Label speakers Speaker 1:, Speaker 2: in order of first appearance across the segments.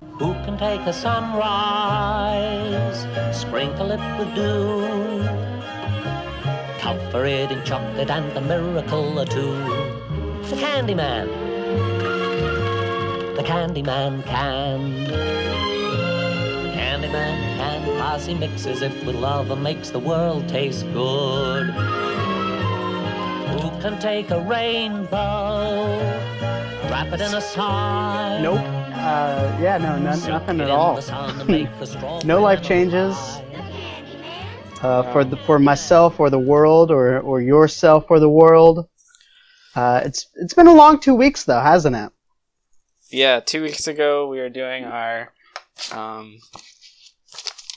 Speaker 1: Who can take a sunrise, sprinkle it with dew, cover it in chocolate and a miracle or two? The Candyman. The Candyman can. The candyman can, cause he mixes it with love and makes the world taste good. Who can take a rainbow, wrap it in a sigh?
Speaker 2: Nope. Uh, yeah, no, none, nothing at all.
Speaker 1: the sun and make the strawberry
Speaker 2: No life changes. Uh, for the for myself or the world or or yourself or the world. Uh, it's it's been a long two weeks though, hasn't it?
Speaker 3: Yeah, two weeks ago we were doing our um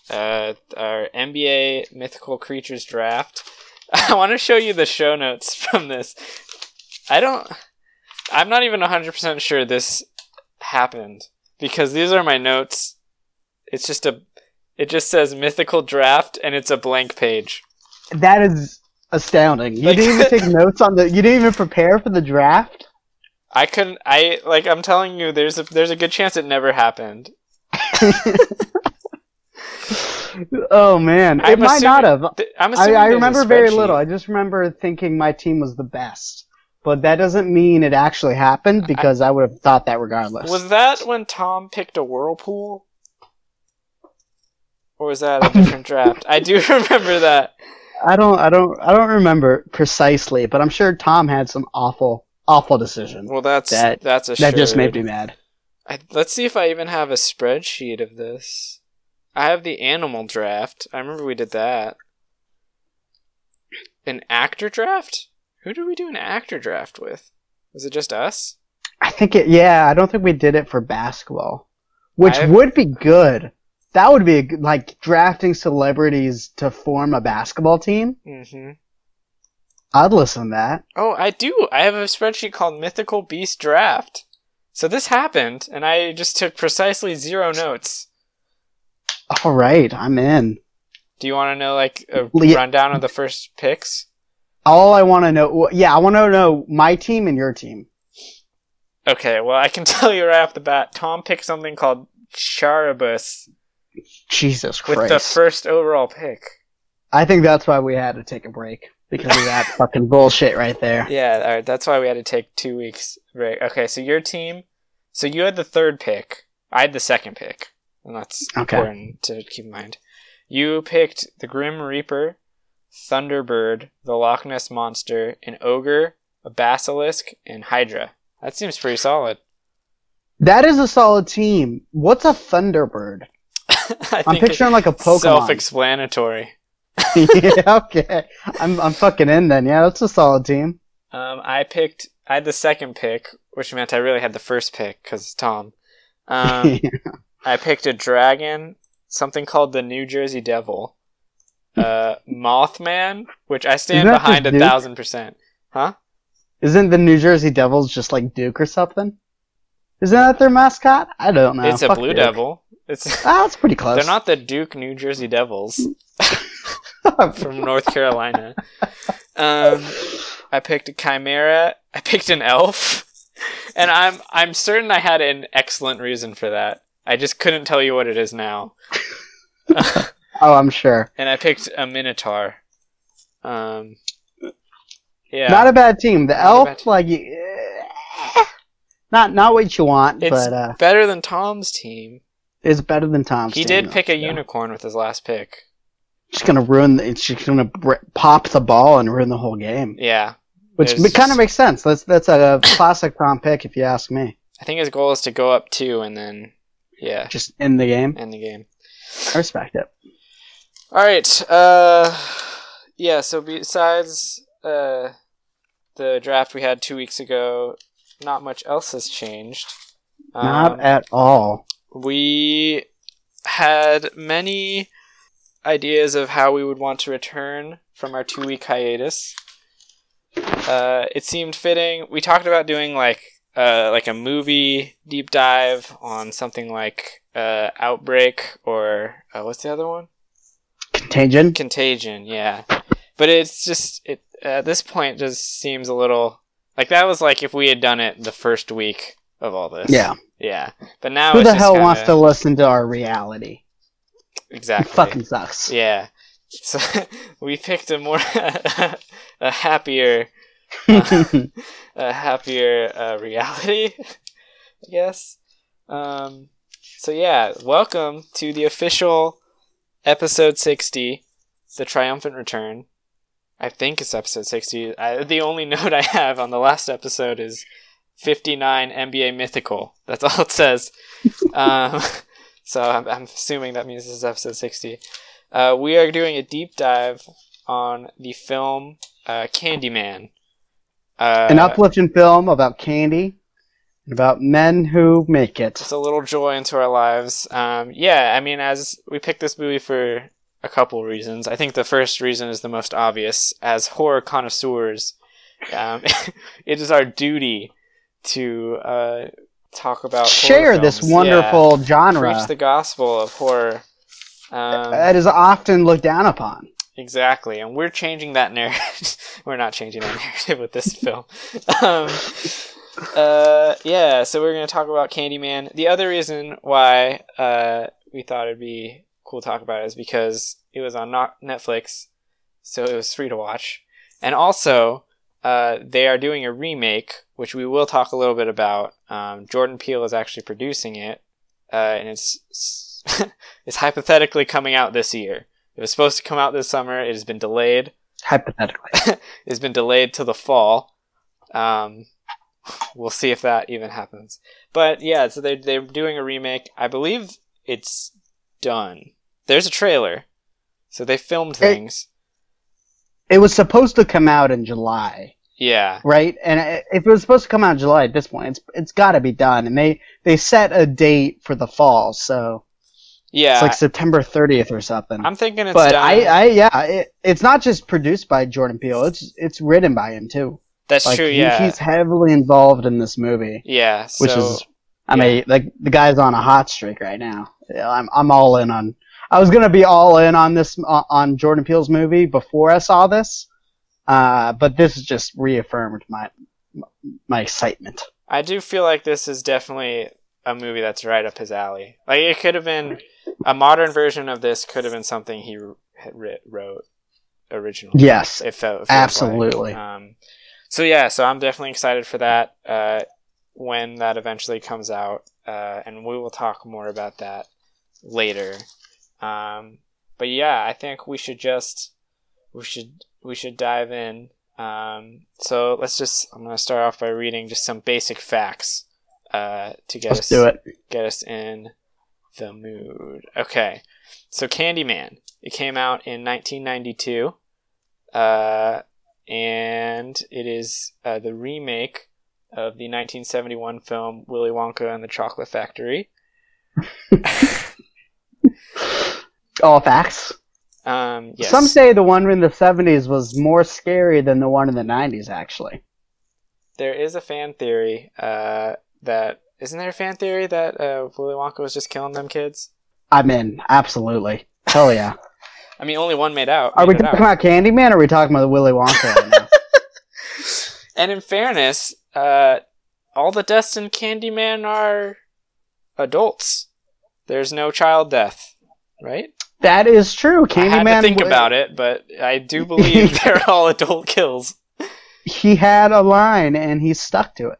Speaker 3: uh our NBA mythical creatures draft. I want to show you the show notes from this. I don't I'm not even 100% sure this happened because these are my notes. It's just a it just says mythical draft and it's a blank page.
Speaker 2: That is astounding. You
Speaker 3: Like-
Speaker 2: didn't even take notes on the. You didn't even prepare for the draft.
Speaker 3: I couldn't I like I'm telling you there's a there's a good chance it never happened.
Speaker 2: Oh man, it
Speaker 3: I'm
Speaker 2: might not have.
Speaker 3: Th- I'm
Speaker 2: I,
Speaker 3: assuming
Speaker 2: I remember very little. I just remember thinking my team was the best, but that doesn't mean it actually happened because I, would have thought that regardless.
Speaker 3: Was that when Tom picked a whirlpool? Or was that a different draft? I do remember that.
Speaker 2: I don't, I don't, I don't remember precisely, but I'm sure Tom had some awful, awful decision
Speaker 3: Well, that's
Speaker 2: That-
Speaker 3: that's a
Speaker 2: that just made me mad.
Speaker 3: I, let's see if I even have a spreadsheet of this. I have the animal draft. I remember we did that. An actor draft? Who did we do an actor draft with? Was it just us?
Speaker 2: I think it. Yeah, I don't think we did it for basketball, which
Speaker 3: I've-
Speaker 2: would be good. That would be a like drafting celebrities to form a basketball team.
Speaker 3: Mm-hmm.
Speaker 2: I'd listen to that.
Speaker 3: Oh, I do. I have a spreadsheet called Mythical Beast Draft. So this happened, and I just took precisely zero notes.
Speaker 2: All right, I'm in.
Speaker 3: Do you want to know like a rundown of the first picks?
Speaker 2: All I want to know, yeah, I want to know my team and your team.
Speaker 3: Okay, well I can tell you right off the bat. Tom picked something called Charibus
Speaker 2: Jesus Christ!
Speaker 3: with the first overall pick.
Speaker 2: I think that's why we had to take a break because of that fucking bullshit right there.
Speaker 3: Yeah, all right, that's why we had to take two weeks break. Okay, so your team, so you had the third pick. I had the second pick, and that's
Speaker 2: Okay.
Speaker 3: important to keep in mind. You picked the Grim Reaper, Thunderbird, the Loch Ness Monster, an Ogre, a Basilisk, and Hydra. That seems pretty solid.
Speaker 2: That is a solid team. What's a Thunderbird?
Speaker 3: I
Speaker 2: I'm
Speaker 3: think
Speaker 2: picturing like a Pokemon.
Speaker 3: self-explanatory.
Speaker 2: yeah, okay. I'm I'm fucking in then. Yeah, that's a solid team.
Speaker 3: Um, I picked. I had the second pick, which meant I really had the first pick because Tom. Um, I picked a dragon, something called the New Jersey Devil, uh, Mothman, which I stand behind a
Speaker 2: Duke?
Speaker 3: thousand percent. Huh?
Speaker 2: Isn't the New Jersey Devils just like Duke or something? Isn't that their mascot? I don't know.
Speaker 3: it's a blue
Speaker 2: Duke.
Speaker 3: devil. It's
Speaker 2: Ah, that's pretty close.
Speaker 3: they're not the Duke New Jersey Devils from North Carolina. Um, I picked a chimera. I picked an elf, and I'm I'm certain I had an excellent reason for that. I just couldn't tell you what it is now.
Speaker 2: oh, I'm sure.
Speaker 3: and I picked a minotaur. Um, yeah,
Speaker 2: Not a bad team. The
Speaker 3: Not
Speaker 2: elf,
Speaker 3: team.
Speaker 2: like, eh, not not what you want,
Speaker 3: it's
Speaker 2: but uh,
Speaker 3: better than Tom's team.
Speaker 2: it's better than Tom's.
Speaker 3: He
Speaker 2: team,
Speaker 3: did pick a
Speaker 2: though.
Speaker 3: unicorn with his last pick.
Speaker 2: Just gonna ruin. The, it's just gonna br- pop the ball and ruin the whole game,
Speaker 3: Yeah,
Speaker 2: which kind of makes sense. That's that's a classic Tom pick, if you ask me.
Speaker 3: I think his goal is to go up two and then, yeah,
Speaker 2: Just end the game.
Speaker 3: end the game.
Speaker 2: I respect it.
Speaker 3: All right. Uh, yeah. So besides uh, the draft we had two weeks ago, not much else has changed.
Speaker 2: Not
Speaker 3: Um,
Speaker 2: at all.
Speaker 3: we had many ideas of how we would want to return from our two week hiatus. Uh, it seemed fitting. We talked about doing like uh, like a movie deep dive on something like uh, Outbreak or uh, what's the other one?
Speaker 2: Contagion.
Speaker 3: Contagion. Yeah, but it's just it at this point just seems a little like that was like if we had done it the first week of all this.
Speaker 2: Yeah.
Speaker 3: Yeah, but now
Speaker 2: Who the hell
Speaker 3: kinda-
Speaker 2: wants to listen to our reality? It
Speaker 3: exactly?
Speaker 2: fucking sucks.
Speaker 3: Yeah. So we picked a more a happier a happier uh, reality, I guess. Um, so yeah, welcome to the official episode sixty, the triumphant return. I think it's episode sixty. I, the only note I have on the last episode is fifty nine NBA mythical. That's all it says. um, so I'm, I'm assuming that means this is episode sixty. Uh, we are doing a deep dive on the film uh, Candyman. Uh,
Speaker 2: An uplifting film about candy and about men who make it.
Speaker 3: it's a little joy into our lives. Um, yeah, I mean, as we picked this movie for a couple reasons. I think the first reason is the most obvious. As horror connoisseurs, um, it is our duty to uh, talk about
Speaker 2: Share this
Speaker 3: films. Yeah.
Speaker 2: wonderful genre
Speaker 3: Preach the gospel of horror. Um,
Speaker 2: that is often looked down upon.
Speaker 3: Exactly, and we're changing that narrative. we're not changing that narrative with this film. Um, uh, yeah, so we're going to talk about Candyman. The other reason why uh, we thought it'd be cool to talk about it is because it was on Netflix, so it was free to watch, and also uh, they are doing a remake, which we will talk a little bit about. Um, Jordan Peele is actually producing it, uh, and it's it's hypothetically coming out this year. It was supposed to come out this summer. It has been delayed.
Speaker 2: Hypothetically.
Speaker 3: It's been delayed to the fall. Um, we'll see if that even happens. But yeah, so they they're doing a remake. I believe it's done. There's a trailer, so they filmed things.
Speaker 2: It was supposed to come out in July,
Speaker 3: Yeah,
Speaker 2: right? And if it was supposed to come out in July at this point, it's it's got to be done. And they they set a date for the fall, so
Speaker 3: yeah.
Speaker 2: it's like September 30th or something.
Speaker 3: I'm thinking it's
Speaker 2: but
Speaker 3: done.
Speaker 2: I, I yeah, it, it's not just produced by Jordan Peele. It's it's written by him too.
Speaker 3: That's
Speaker 2: Like
Speaker 3: true.
Speaker 2: he-
Speaker 3: Yeah,
Speaker 2: he's heavily involved in this movie,
Speaker 3: yeah.
Speaker 2: which is I mean, like the guy's on a hot streak right now. Yeah, I'm I'm all in on. I was gonna be all in on this on on Jordan Peele's movie before I saw this, uh, but this just reaffirmed my my excitement.
Speaker 3: I do feel like this is definitely a movie that's right up his alley. Like it could have been a modern version of this. Could have been something he wrote originally.
Speaker 2: Yes,
Speaker 3: It felt it feels
Speaker 2: Absolutely.
Speaker 3: Like. Um, so yeah, so I'm definitely excited for that uh, when that eventually comes out, uh, and we will talk more about that later. Um, but yeah, I think we should just we should we should dive in. Um, so let's just I'm gonna start off by reading just some basic facts uh, to get
Speaker 2: let's
Speaker 3: us get us in the mood. Okay, so Candyman. It came out in 1992, uh, and it is uh, the remake of the 1971 film Willy Wonka and the Chocolate Factory.
Speaker 2: All facts.
Speaker 3: Um, yes.
Speaker 2: Some say the one in the 70s was more scary than the one in the 90s. Actually,
Speaker 3: there is a fan theory uh, that isn't there a fan theory that uh, Willy Wonka was just killing them kids?
Speaker 2: I'm in. Absolutely. Hell yeah.
Speaker 3: I mean, only one made out.
Speaker 2: Are we talking
Speaker 3: out.
Speaker 2: about Candyman or are we talking about the Willy Wonka right now?
Speaker 3: And in fairness, uh, all the deaths in Candyman are adults. There's no child death, right?
Speaker 2: that is true. Candyman.
Speaker 3: I had to think
Speaker 2: w-
Speaker 3: about it, but I do believe they're all adult kills.
Speaker 2: He had a line and he stuck to it.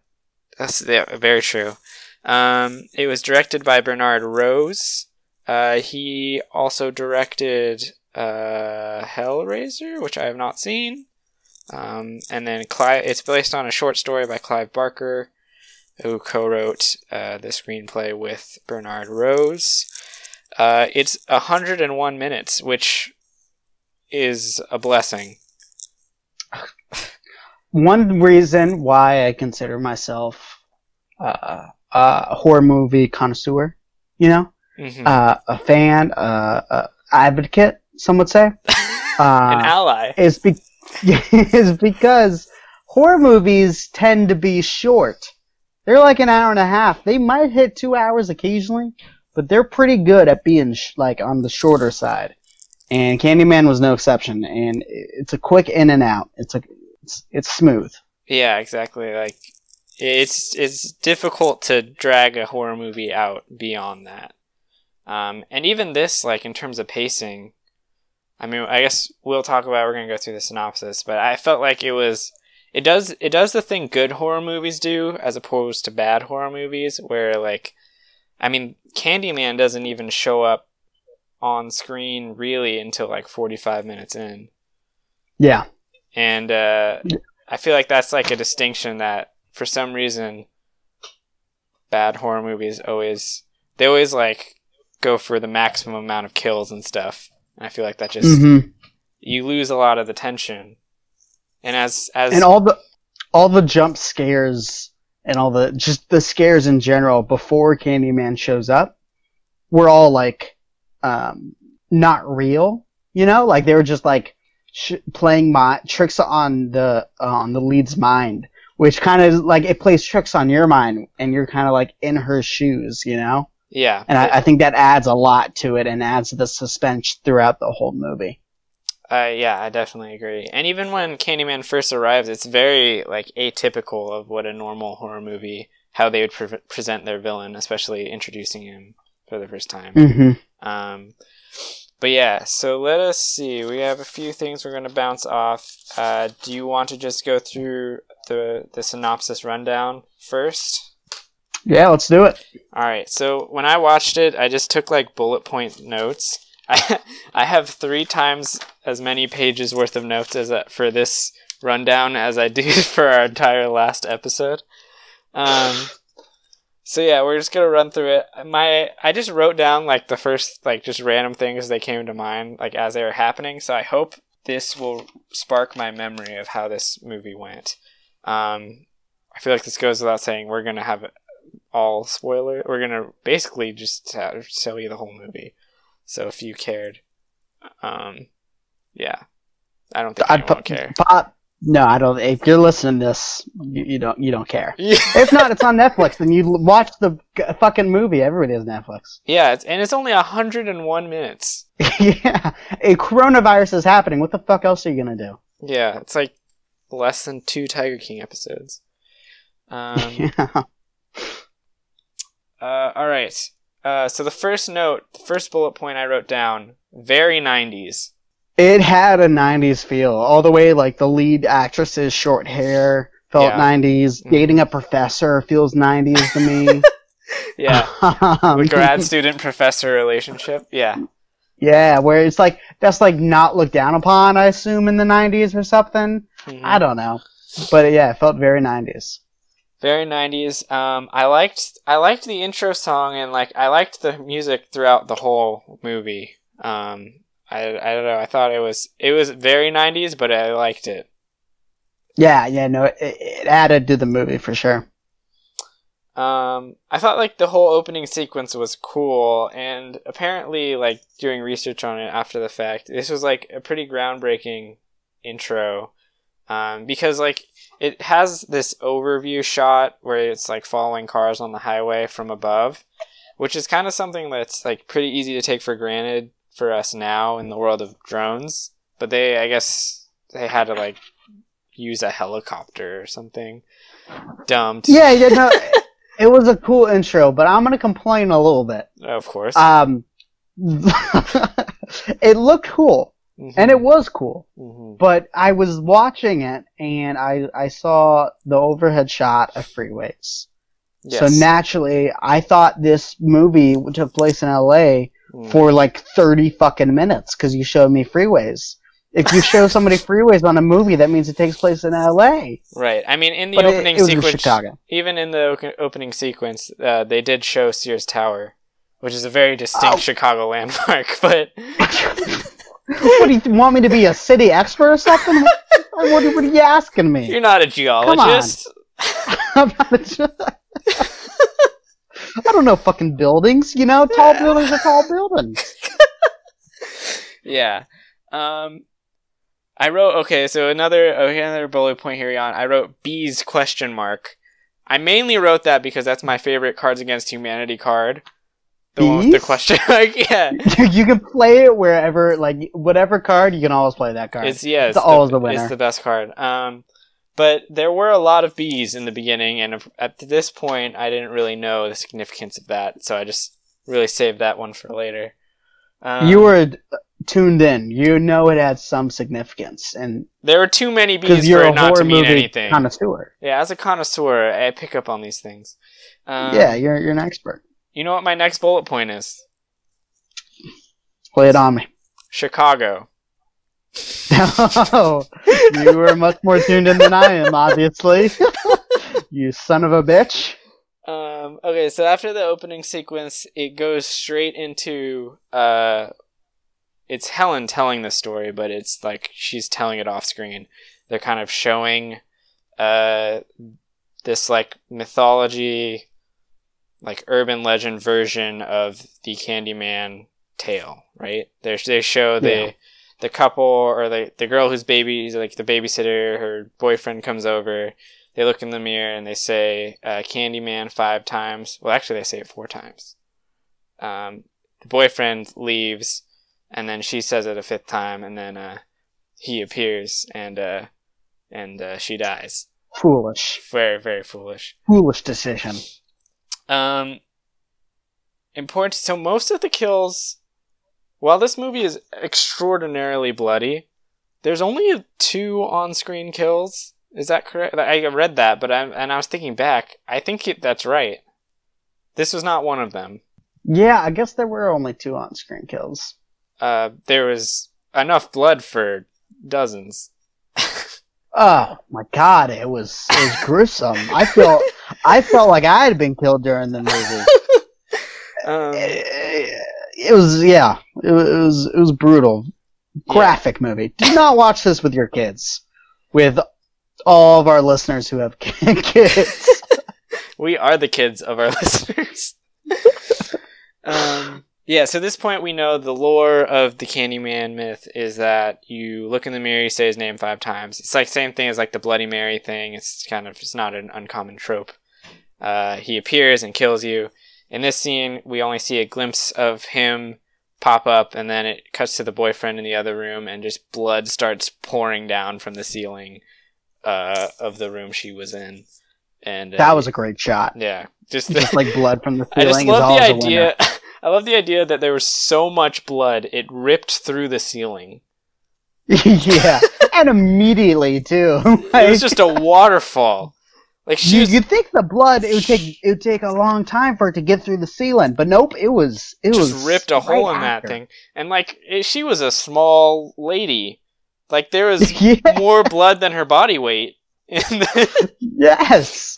Speaker 3: That's yeah, very true. Um, it was directed by Bernard Rose. Uh, he also directed uh, Hellraiser, which I have not seen. Um, and then Clive, it's based on a short story by Clive Barker, who co-wrote uh, the screenplay with Bernard Rose. Uh, it's 101 minutes, which is a blessing.
Speaker 2: One reason why I consider myself uh, a horror movie connoisseur, you know,
Speaker 3: Mhm.
Speaker 2: uh, a fan, uh, a advocate, some would say, Uh, An
Speaker 3: ally.
Speaker 2: is, be- is because horror movies tend to be short. They're like an hour and a half. They might hit two hours occasionally, but they're pretty good at being sh- like on the shorter side. And Candyman was no exception. And it's a quick in and out. It's a it's, it's smooth.
Speaker 3: Yeah, exactly. Like it's it's difficult to drag a horror movie out beyond that. Um, and even this, like in terms of pacing, I mean, I guess we'll talk about. We're gonna go through the synopsis, but I felt like it was. It does it does the thing good horror movies do as opposed to bad horror movies, where like, I mean, Candyman doesn't even show up on screen really until like forty five minutes in,
Speaker 2: Yeah.
Speaker 3: and uh, I feel like that's like a distinction that for some reason bad horror movies always they always like go for the maximum amount of kills and stuff. I feel like that just
Speaker 2: hmm
Speaker 3: you lose a lot of the tension. And as as
Speaker 2: And all the all the jump scares and all the just the scares in general before Candyman shows up were all like um not real, you know? Like they were just like sh- playing my tricks on the uh, on the lead's mind, which kind of like it plays tricks on your mind and you're kind of like in her shoes, you know?
Speaker 3: Yeah,
Speaker 2: And I, I think that adds a lot to it and adds the suspense throughout the whole movie.
Speaker 3: Uh, yeah, I definitely agree. And even when Candyman first arrives, it's very like atypical of what a normal horror movie how they would pre- present their villain, especially introducing him for the first time.
Speaker 2: Mm-hmm.
Speaker 3: Um, but yeah, so let us see. We have a few things we're going to bounce off. Uh, do you want to just go through the the synopsis rundown first?
Speaker 2: Yeah, let's do it.
Speaker 3: All right. So when I watched it, I just took like bullet point notes. I I have three times as many pages worth of notes as that for this rundown as I do for our entire last episode. Um. So yeah, we're just gonna run through it. My I just wrote down like the first like just random things they came to mind like as they were happening. So I hope this will spark my memory of how this movie went. Um, I feel like this goes without saying. We're gonna have all spoiler. We're gonna basically just tell tell you the whole movie. So if you cared, um, yeah, I don't think anyone
Speaker 2: put,
Speaker 3: care.
Speaker 2: No, I don't. If you're listening to this, you, you don't. You don't care.
Speaker 3: Yeah,
Speaker 2: If not, it's on Netflix. Then you watch the fucking movie. Everybody has Netflix.
Speaker 3: yeah, it's, and it's only hundred and one minutes.
Speaker 2: yeah, a coronavirus is happening. What the fuck else are you gonna do?
Speaker 3: Yeah, it's like less than two Tiger King episodes. Um,
Speaker 2: yeah.
Speaker 3: Uh, all right. Uh, so the first note, the first bullet point I wrote down, very '90s.
Speaker 2: It had a '90s feel, all the way. Like the lead actress's short hair felt
Speaker 3: Yeah.
Speaker 2: '90s.
Speaker 3: Mhm.
Speaker 2: Dating a professor feels '90s to me.
Speaker 3: Yeah,
Speaker 2: Um,
Speaker 3: the grad student professor relationship. Yeah,
Speaker 2: yeah, where it's like that's like not looked down upon. I assume in the '90s or something.
Speaker 3: Mhm.
Speaker 2: I don't know, but yeah, it felt very '90s.
Speaker 3: Very 90s um i liked i liked the intro song and like i liked the music throughout the whole movie. Um i i don't know. I thought it was it was very 90s but i liked it.
Speaker 2: Yeah, yeah, no, it, it added to the movie for sure.
Speaker 3: um i thought like the whole opening sequence was cool and apparently like doing research on it after the fact this was like a pretty groundbreaking intro. Um because like it has this overview shot where it's like following cars on the highway from above which is kind of something that's like pretty easy to take for granted for us now in the world of drones but they i guess they had to like use a helicopter or something dumped.
Speaker 2: Yeah, yeah, no, it was a cool intro, but I'm gonna complain a little bit.
Speaker 3: of course.
Speaker 2: Um, it looked cool,
Speaker 3: Mhm.
Speaker 2: and it was cool,
Speaker 3: Mhm.
Speaker 2: but I was watching it and I I saw the overhead shot of freeways. So naturally, I thought this movie took place in LA
Speaker 3: Mm.
Speaker 2: for like 30 fucking minutes because you showed me freeways. If you show somebody freeways on a movie, that means it takes place in LA.
Speaker 3: right i mean in the
Speaker 2: But
Speaker 3: opening
Speaker 2: it in
Speaker 3: sequence
Speaker 2: Chicago.
Speaker 3: even in the opening sequence uh, they did show sears tower which is a very distinct
Speaker 2: Oh.
Speaker 3: chicago landmark but
Speaker 2: what do you want me to be a city expert or something? What, what, what are you asking me?
Speaker 3: you're not a geologist
Speaker 2: I'm not a- I don't know fucking buildings, you know? Tall buildings are tall buildings.
Speaker 3: yeah um i wrote okay so another okay, another bullet point here on i wrote bees question mark i mainly wrote that because that's my favorite cards against humanity card the one with the question mark yeah
Speaker 2: you can play it wherever, like, whatever card, you can always play that card.
Speaker 3: It's yeah,
Speaker 2: It's
Speaker 3: it's,
Speaker 2: always
Speaker 3: the,
Speaker 2: the winner.
Speaker 3: It's the best card. Um, But there were a lot of bees in the beginning, and at this point, I didn't really know the significance of that, so I just really saved that one for later. Um,
Speaker 2: you were tuned in. You know it had some significance, and
Speaker 3: there were too many bees
Speaker 2: you're
Speaker 3: for
Speaker 2: a
Speaker 3: it not to mean
Speaker 2: movie
Speaker 3: anything.
Speaker 2: connoisseur.
Speaker 3: Yeah, as a connoisseur, I pick up on these things. Um,
Speaker 2: yeah, you're you're an expert.
Speaker 3: You know what my next bullet point is?
Speaker 2: Play it on me.
Speaker 3: Chicago.
Speaker 2: oh, you were much more tuned in than I am, obviously. you son of a bitch.
Speaker 3: Um, okay, so after the opening sequence, it goes straight into uh, it's Helen telling the story, but it's like she's telling it off screen. They're kind of showing uh, this like mythology, like urban legend version of the Candyman tale, right? They they show the
Speaker 2: Yeah.
Speaker 3: the couple or the the girl whose baby like the babysitter, her boyfriend comes over they look in the mirror and they say uh, Candyman five times. Well, actually, they say it four times. Um, the boyfriend leaves, and then she says it a fifth time, and then uh, he appears, and uh, and uh, she dies.
Speaker 2: Foolish.
Speaker 3: Very, very foolish.
Speaker 2: Foolish decision.
Speaker 3: Um, important. So most of the kills, while this movie is extraordinarily bloody, there's only two on-screen kills. Is that correct? I read that, but I'm and I was thinking back. I think it, that's right. This was not one of them.
Speaker 2: Yeah, I guess there were only two on-screen kills.
Speaker 3: Uh, there was enough blood for dozens.
Speaker 2: Oh my god, it was it was gruesome. I felt I felt like I had been killed during the movie.
Speaker 3: Um,
Speaker 2: It, it was yeah, it, was- it was brutal, graphic movie. Do not watch this with your kids. With all of our listeners who have kids.
Speaker 3: we are the kids of our listeners. um, yeah, so at this point, we know the lore of the Candyman myth is that you look in the mirror, you say his name five times. It's like same thing as like the Bloody Mary thing. It's kind of it's not an uncommon trope. Uh, he appears and kills you. In this scene, we only see a glimpse of him pop up, and then it cuts to the boyfriend in the other room, and just blood starts pouring down from the ceiling uh, of the room she was in. And uh,
Speaker 2: that was a great shot.
Speaker 3: yeah, just the,
Speaker 2: Just like blood from the
Speaker 3: I
Speaker 2: ceiling
Speaker 3: just
Speaker 2: is
Speaker 3: love the
Speaker 2: always a winner.
Speaker 3: idea. I love the idea that there was so much blood it ripped through the ceiling.
Speaker 2: yeah, and immediately too.
Speaker 3: It was just a waterfall. Like she
Speaker 2: you,
Speaker 3: was,
Speaker 2: you'd think the blood it would take it would take a long time for it to get through the ceiling, but nope, it was it was
Speaker 3: ripped a
Speaker 2: right
Speaker 3: hole in
Speaker 2: after.
Speaker 3: that thing, and like it, she was a small lady. Like there was
Speaker 2: yeah,
Speaker 3: more blood than her body weight.
Speaker 2: yes.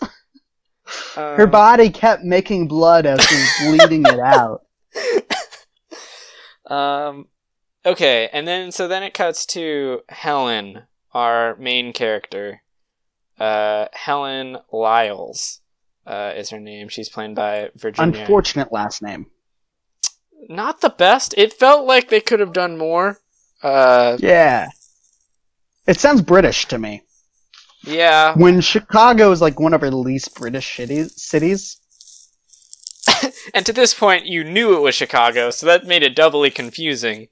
Speaker 2: Her
Speaker 3: um,
Speaker 2: body kept making blood as she was bleeding it out.
Speaker 3: Um, okay, and then so then it cuts to Helen, our main character. Uh, Helen Lyles uh, is her name. She's played by Virginia.
Speaker 2: Unfortunate last name.
Speaker 3: Not the best. It felt like they could have done more. Uh,
Speaker 2: Yeah. It sounds British to me.
Speaker 3: yeah.
Speaker 2: When Chicago is like one of our least British cities, cities.
Speaker 3: And to this point, you knew it was Chicago, so that made it doubly confusing.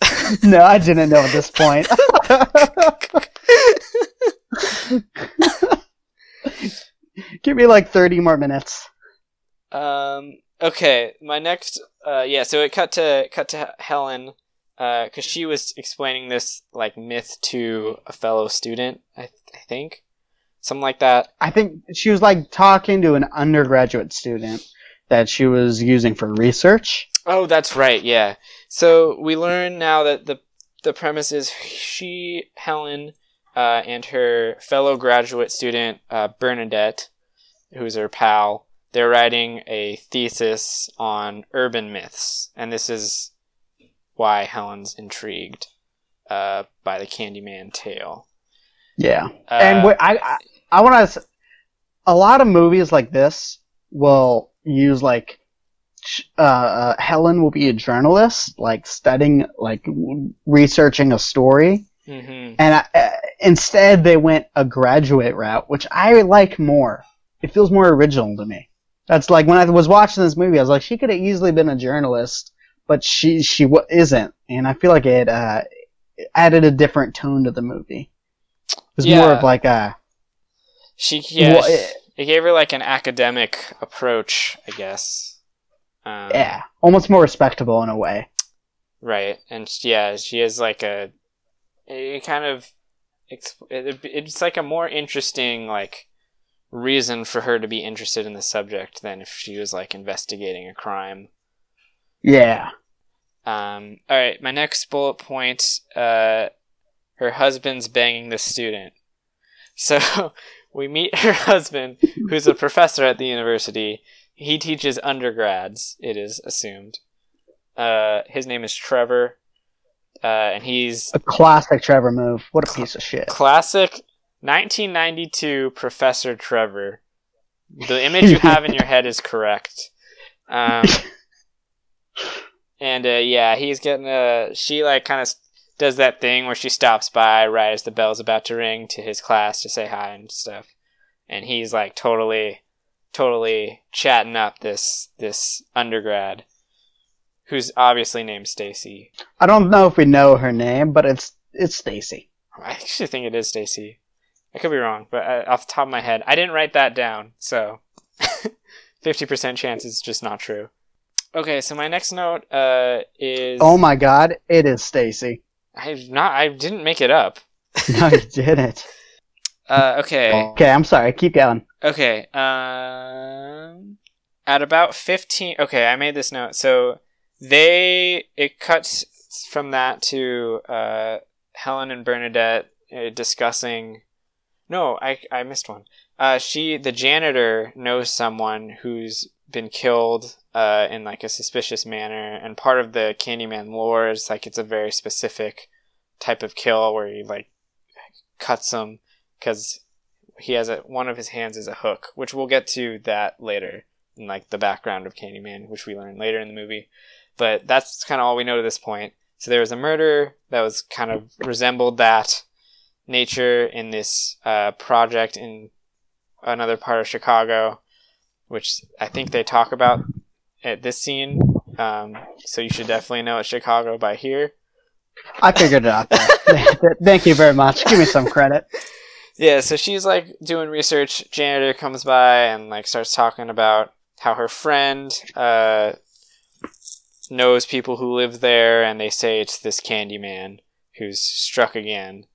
Speaker 2: No, I didn't know at this point. Give me like 30 more minutes.
Speaker 3: Um. Okay. My next. Uh. Yeah. So it cut to cut to Helen. Uh. Because she was explaining this like myth to a fellow student. I, I think. Something like that.
Speaker 2: I think she was like talking to an undergraduate student that she was using for research.
Speaker 3: Oh, that's right. Yeah. So we learn now that the the premise is she, Helen, uh, and her fellow graduate student uh, Bernadette, who's her pal. They're writing a thesis on urban myths, and this is why Helen's intrigued uh, by the Candyman tale.
Speaker 2: Yeah.
Speaker 3: Uh,
Speaker 2: and what I I, I want to. A lot of movies like this will use like. Uh, uh, Helen will be a journalist, like studying, like w- researching a story,
Speaker 3: mhm.
Speaker 2: and I, uh, instead they went a graduate route, which I like more. It feels more original to me. That's like when I was watching this movie, I was like, she could have easily been a journalist, but she she w- isn't, and I feel like it uh, added a different tone to the movie. It was more of like a
Speaker 3: She yeah,
Speaker 2: Well,
Speaker 3: she-
Speaker 2: it-
Speaker 3: it gave her like an academic approach, I guess. Um,
Speaker 2: yeah, almost more respectable in a way.
Speaker 3: Right, and yeah, she is like a, it kind of, it's like a more interesting like reason for her to be interested in the subject than if she was like investigating a crime.
Speaker 2: Yeah.
Speaker 3: Um, all right, my next bullet point, uh, her husband's banging the student. So we meet her husband, who's a professor at the university. He teaches undergrads, it is assumed. Uh, his name is Trevor, uh, and he's
Speaker 2: A classic Trevor move. What a piece of shit.
Speaker 3: classic 1992 Professor Trevor. The image you have in your head is correct. Um, and uh, yeah, he's getting uh She like kind of does that thing where she stops by right as the bell's about to ring to his class to say hi and stuff, and he's like totally, totally chatting up this this undergrad, who's obviously named Stacy.
Speaker 2: I don't know if we know her name, but it's it's Stacy.
Speaker 3: I actually think it is Stacy. I could be wrong, but uh, off the top of my head, I didn't write that down, so fifty percent chance is just not true. Okay, so my next note uh, is
Speaker 2: Oh my god, it is Stacy.
Speaker 3: I not I didn't make it up.
Speaker 2: No, you didn't.
Speaker 3: Uh, okay,
Speaker 2: Okay, I'm sorry. Keep going.
Speaker 3: okay. Um, at about fifteen. Okay, I made this note. So they it cuts from that to uh, Helen and Bernadette uh, discussing. No, I I missed one. Uh, she the janitor knows someone who's been killed uh, in like a suspicious manner, and part of the Candyman lore is like it's a very specific type of kill where he like cuts them because he has a one of his hands is a hook, which we'll get to that later in like the background of Candyman, which we learn later in the movie. But that's kind of all we know to this point. So there was a murder that was kind of resembled that nature in this uh, project in another part of Chicago, which I think they talk about at this scene. Um, so you should definitely know it's Chicago by here.
Speaker 2: I figured it out. Thank you very much. Give me some credit.
Speaker 3: Yeah, so she's like doing research. Janitor comes by and like starts talking about how her friend uh, knows people who live there, and they say it's this Candyman who's struck again.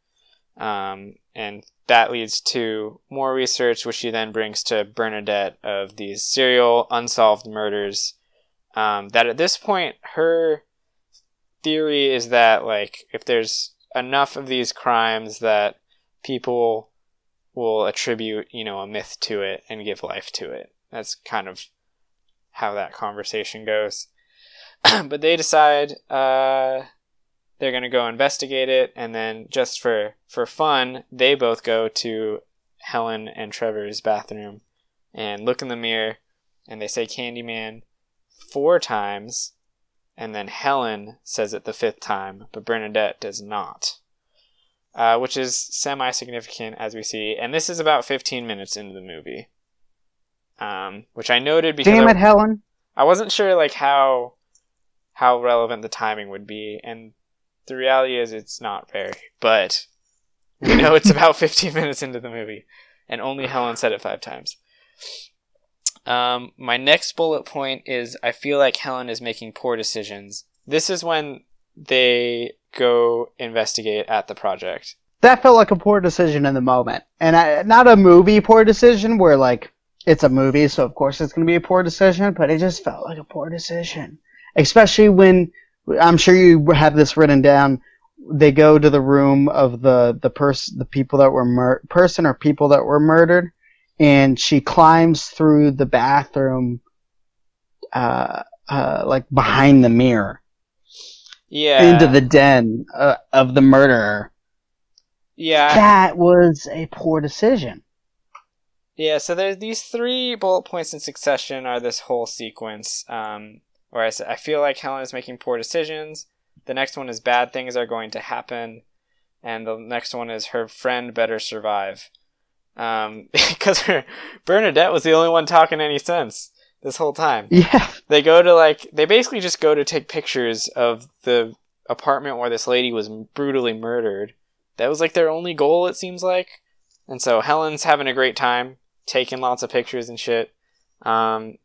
Speaker 3: Um, and that leads to more research, which she then brings to Bernadette of these serial unsolved murders. Um, that at this point, her theory is that like if there's enough of these crimes that people will attribute, you know, a myth to it and give life to it. That's kind of how that conversation goes. but they decide uh, they're going to go investigate it, and then just for for fun, they both go to Helen and Trevor's bathroom and look in the mirror, and they say Candyman four times, and then Helen says it the fifth time, but Bernadette does not uh, which is semi significant as we see. And this is about 15 minutes into the movie, um, which I noted because
Speaker 2: Damn
Speaker 3: I,
Speaker 2: it, Helen.
Speaker 3: I wasn't sure like how how relevant the timing would be, and the reality is it's not very. But we know it's about 15 minutes into the movie, and only Helen said it five times. Um, my next bullet point is I feel like Helen is making poor decisions. This is when they go investigate at the project.
Speaker 2: That felt like a poor decision in the moment, and I, not a movie poor decision where like it's a movie, so of course it's going to be a poor decision. But it just felt like a poor decision, especially when I'm sure you have this written down. They go to the room of the the person, the people that were mur- person or people that were murdered, and she climbs through the bathroom, uh, uh, like behind the mirror
Speaker 3: Yeah.
Speaker 2: into the den uh, of the murderer.
Speaker 3: yeah.
Speaker 2: That was a poor decision.
Speaker 3: Yeah, so there's these three bullet points in succession are this whole sequence. Um, where I feel like Helen is making poor decisions. The next one is bad things are going to happen, and the next one is her friend better survive. Um, because her Bernadette was the only one talking any sense this whole time.
Speaker 2: Yeah.
Speaker 3: They go to like they basically just go to take pictures of the apartment where this lady was brutally murdered, that was like their only goal. It seems like, and so Helen's having a great time, taking lots of pictures and shit. Um,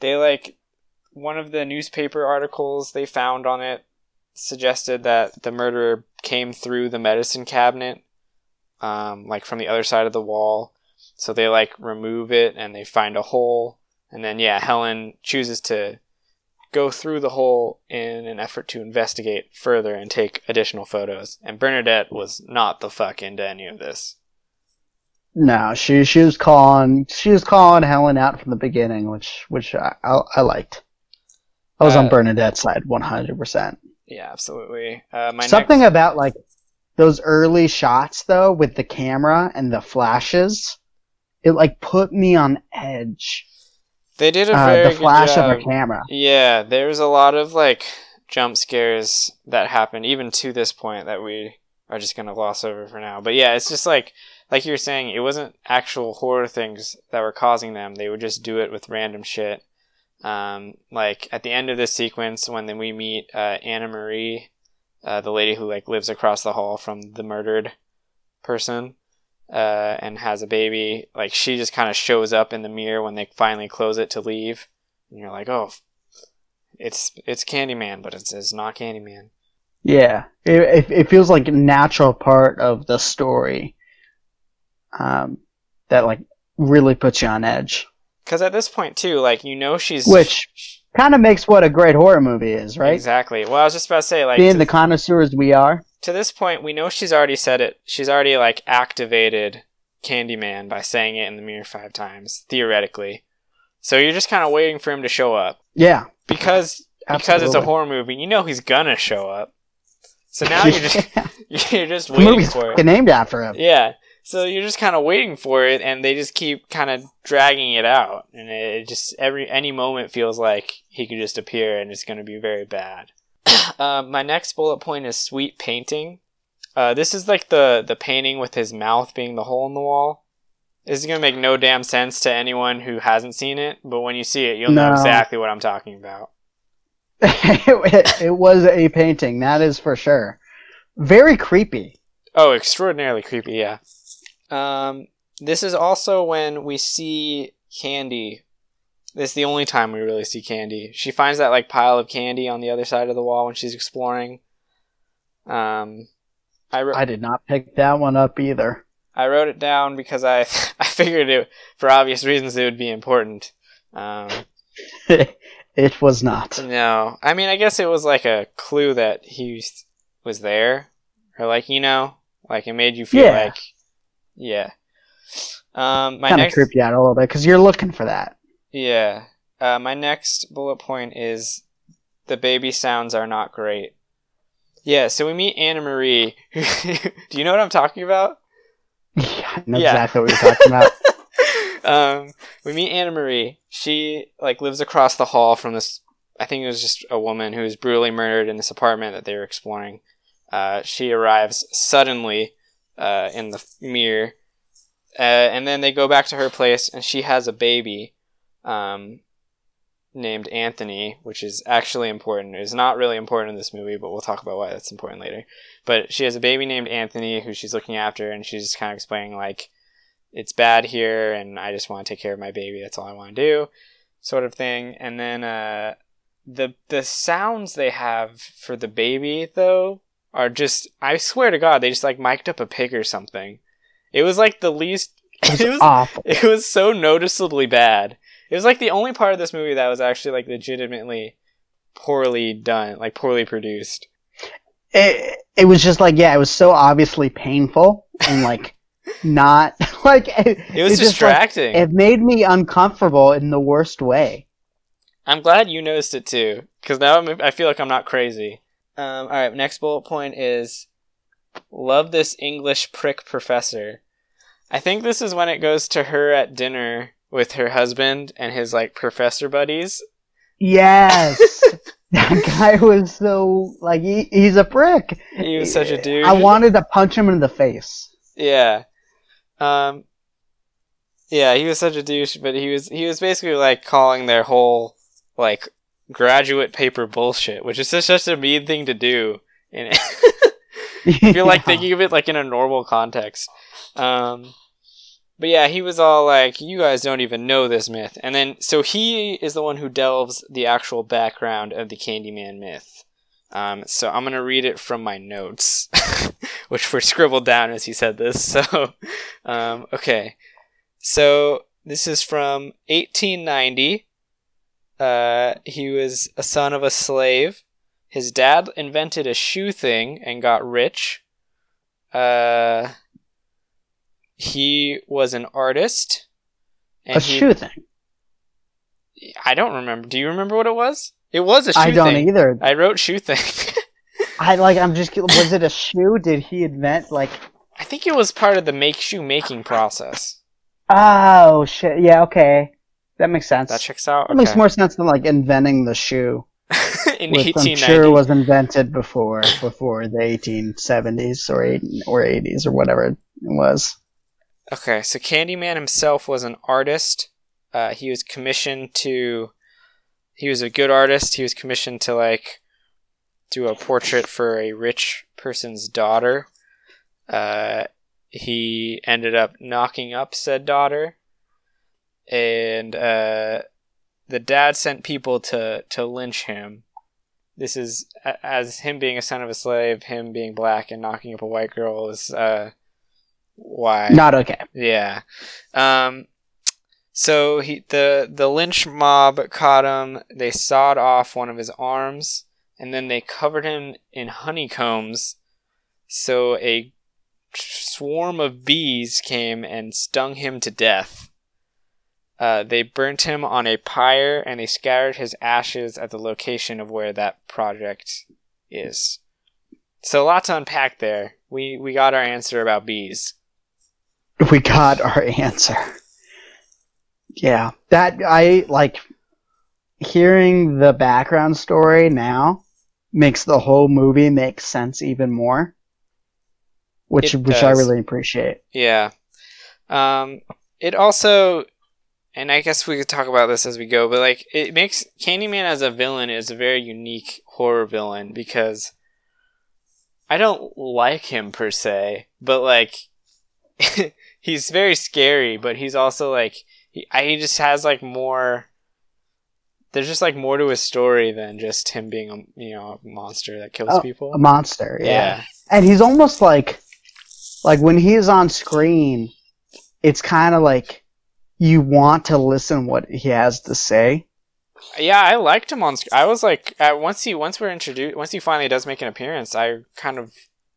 Speaker 3: they like one of the newspaper articles they found on it suggested that the murderer came through the medicine cabinet, um, like from the other side of the wall. So they like remove it and they find a hole, and then yeah, Helen chooses to go through the hole in an effort to investigate further and take additional photos. And Bernadette was not the fuck into any of this.
Speaker 2: No, she she was calling she was calling Helen out from the beginning, which which I I, I liked. I was
Speaker 3: Uh,
Speaker 2: on Bernadette's side, one hundred percent.
Speaker 3: Yeah, absolutely. Uh, my
Speaker 2: Something
Speaker 3: next,
Speaker 2: about like those early shots though, with the camera and the flashes, it like put me on edge.
Speaker 3: they did a very Uh,
Speaker 2: the
Speaker 3: good
Speaker 2: flash
Speaker 3: job.
Speaker 2: of her camera.
Speaker 3: Yeah, there's a lot of like jump scares that happen even to this point that we are just gonna gloss over for now. But yeah, it's just like like you were saying, it wasn't actual horror things that were causing them. They would just do it with random shit. Um, like at the end of this sequence, when then we meet uh, Anna Marie, uh, the lady who like lives across the hall from the murdered person, uh, and has a baby. Like she just kind of shows up in the mirror when they finally close it to leave, and you're like, oh, it's it's Candyman, but it's, it's not Candyman.
Speaker 2: Yeah, it, it it feels like a natural part of the story. Um, that like really puts you on edge,
Speaker 3: Because at this point too, like you know she's
Speaker 2: Which- kind of makes what a great horror movie is, right?
Speaker 3: exactly. Well, I was just about to say like
Speaker 2: Being
Speaker 3: to,
Speaker 2: the connoisseurs we are.
Speaker 3: to this point, we know she's already said it. She's already like activated Candyman by saying it in the mirror five times theoretically. So you're just kind of waiting for him to show up
Speaker 2: Yeah,
Speaker 3: because because it's a horror movie. You know he's gonna show up. So now you're just you're just
Speaker 2: the
Speaker 3: waiting
Speaker 2: movie's
Speaker 3: for it.
Speaker 2: named after him.
Speaker 3: Yeah. So you're just kind of waiting for it, and they just keep kind of dragging it out, and it it just every any moment feels like he could just appear, and it's going to be very bad. uh, my next bullet point is sweet painting. Uh, this is like the the painting with his mouth being the hole in the wall. This is going to make no damn sense to anyone who hasn't seen it, but when you see it, you'll know exactly what I'm talking about.
Speaker 2: it, it was a painting, that is for sure. Very creepy.
Speaker 3: Oh, extraordinarily creepy, yeah. Um, this is also when we see Candy. This is the only time we really see Candy. She finds that like pile of candy on the other side of the wall when she's exploring. Um, I wrote,
Speaker 2: I did not pick that one up either.
Speaker 3: I wrote it down because I I figured it for obvious reasons it would be important. Um,
Speaker 2: it was not.
Speaker 3: no, I mean I guess it was like a clue that he was there, or like you know, like it made you feel
Speaker 2: Yeah.
Speaker 3: like, yeah. Um, my
Speaker 2: Kind of
Speaker 3: next,
Speaker 2: creep you out a little bit because you're looking for that.
Speaker 3: yeah, uh, my next bullet point is the baby sounds are not great. Yeah, so we meet Anna Marie. Do you know what I'm talking about?
Speaker 2: Yeah, I know
Speaker 3: Yeah.
Speaker 2: exactly what you're talking about.
Speaker 3: um, we meet Anna Marie. She like lives across the hall from this. I think it was just a woman who was brutally murdered in this apartment that they were exploring. Uh, she arrives suddenly uh, in the mirror, uh, and then they go back to her place, and she has a baby um, named Anthony, which is actually important. It's not really important in this movie, but we'll talk about why that's important later. But she has a baby named Anthony who she's looking after, and she's kind of explaining like it's bad here and I just want to take care of my baby. That's all I want to do, sort of thing. And then uh, the the sounds they have for the baby though are just I swear to God they just like mic'd up a pig or something. It was like the least.
Speaker 2: It was awful.
Speaker 3: it was so noticeably bad. It was like the only part of this movie that was actually like legitimately poorly done, like poorly produced.
Speaker 2: It, it was just like, yeah, it was so obviously painful and like not like it,
Speaker 3: It was
Speaker 2: it's just, like,
Speaker 3: distracting.
Speaker 2: it made me uncomfortable in the worst way.
Speaker 3: I'm glad you noticed it too, because now I'm, I feel like I'm not crazy. Um, all right, next bullet point is love this English prick professor. I think this is when it goes to her at dinner with her husband and his like professor buddies.
Speaker 2: Yes. that guy was so like he, he's a prick.
Speaker 3: He was such a dude.
Speaker 2: I wanted to punch him in the face.
Speaker 3: Yeah. Um Yeah, he was such a douche, but he was he was basically like calling their whole like graduate paper bullshit, which is just such a mean thing to do. And I feel like thinking of it like in a normal context. Um, but yeah, he was all like, "You guys don't even know this myth," and then so he is the one who delves the actual background of the Candyman myth. Um, so I'm gonna read it from my notes, which were scribbled down as he said this. So, um, okay, so this is from 1890. Uh, he was a son of a slave. His dad invented a shoe thing and got rich. Uh, he was an artist.
Speaker 2: a
Speaker 3: he-
Speaker 2: shoe thing.
Speaker 3: I don't remember. Do you remember what it was? It was a shoe thing.
Speaker 2: I don't
Speaker 3: thing.
Speaker 2: either.
Speaker 3: I wrote shoe thing.
Speaker 2: I like. I'm just. Was it a shoe? Did he invent like?
Speaker 3: I think it was part of the make shoe making process.
Speaker 2: Oh shit! Yeah. Okay. That makes sense.
Speaker 3: That checks out.
Speaker 2: That
Speaker 3: Okay.
Speaker 2: makes more sense than like inventing the shoe,
Speaker 3: In
Speaker 2: which I'm sure was invented before before the 1870s or 80, or 80s or whatever it was.
Speaker 3: Okay, so Candyman himself was an artist. Uh, he was commissioned to. He was a good artist. He was commissioned to like do a portrait for a rich person's daughter. Uh, he ended up knocking up said daughter, and uh, the dad sent people to to lynch him. This is as him being a son of a slave, him being black and knocking up a white girl is uh, why
Speaker 2: Not okay.
Speaker 3: yeah. Um so he the the lynch mob caught him. They sawed off one of his arms and then they covered him in honeycombs. So a swarm of bees came and stung him to death. Uh, they burnt him on a pyre and they scattered his ashes at the location of where that project is. So a lot to unpack there. We we got our answer about bees.
Speaker 2: We got our answer. Yeah, that I like hearing the background story now makes the whole movie make sense even more, which which I really appreciate.
Speaker 3: Yeah. Um, it also, and I guess we could talk about this as we go, but like it makes Candyman as a villain is a very unique horror villain because I don't like him per se, but like he's very scary, but he's also like he, I, he just has like more. There's just like more to his story than just him being a you know a monster that kills
Speaker 2: Oh,
Speaker 3: people.
Speaker 2: A monster, yeah.
Speaker 3: yeah.
Speaker 2: And he's almost like like when he's on screen, it's kind of like you want to listen what he has to say.
Speaker 3: Yeah, I liked him on. sc- I was like, uh, once he once we're introduced, once he finally does make an appearance, I kind of,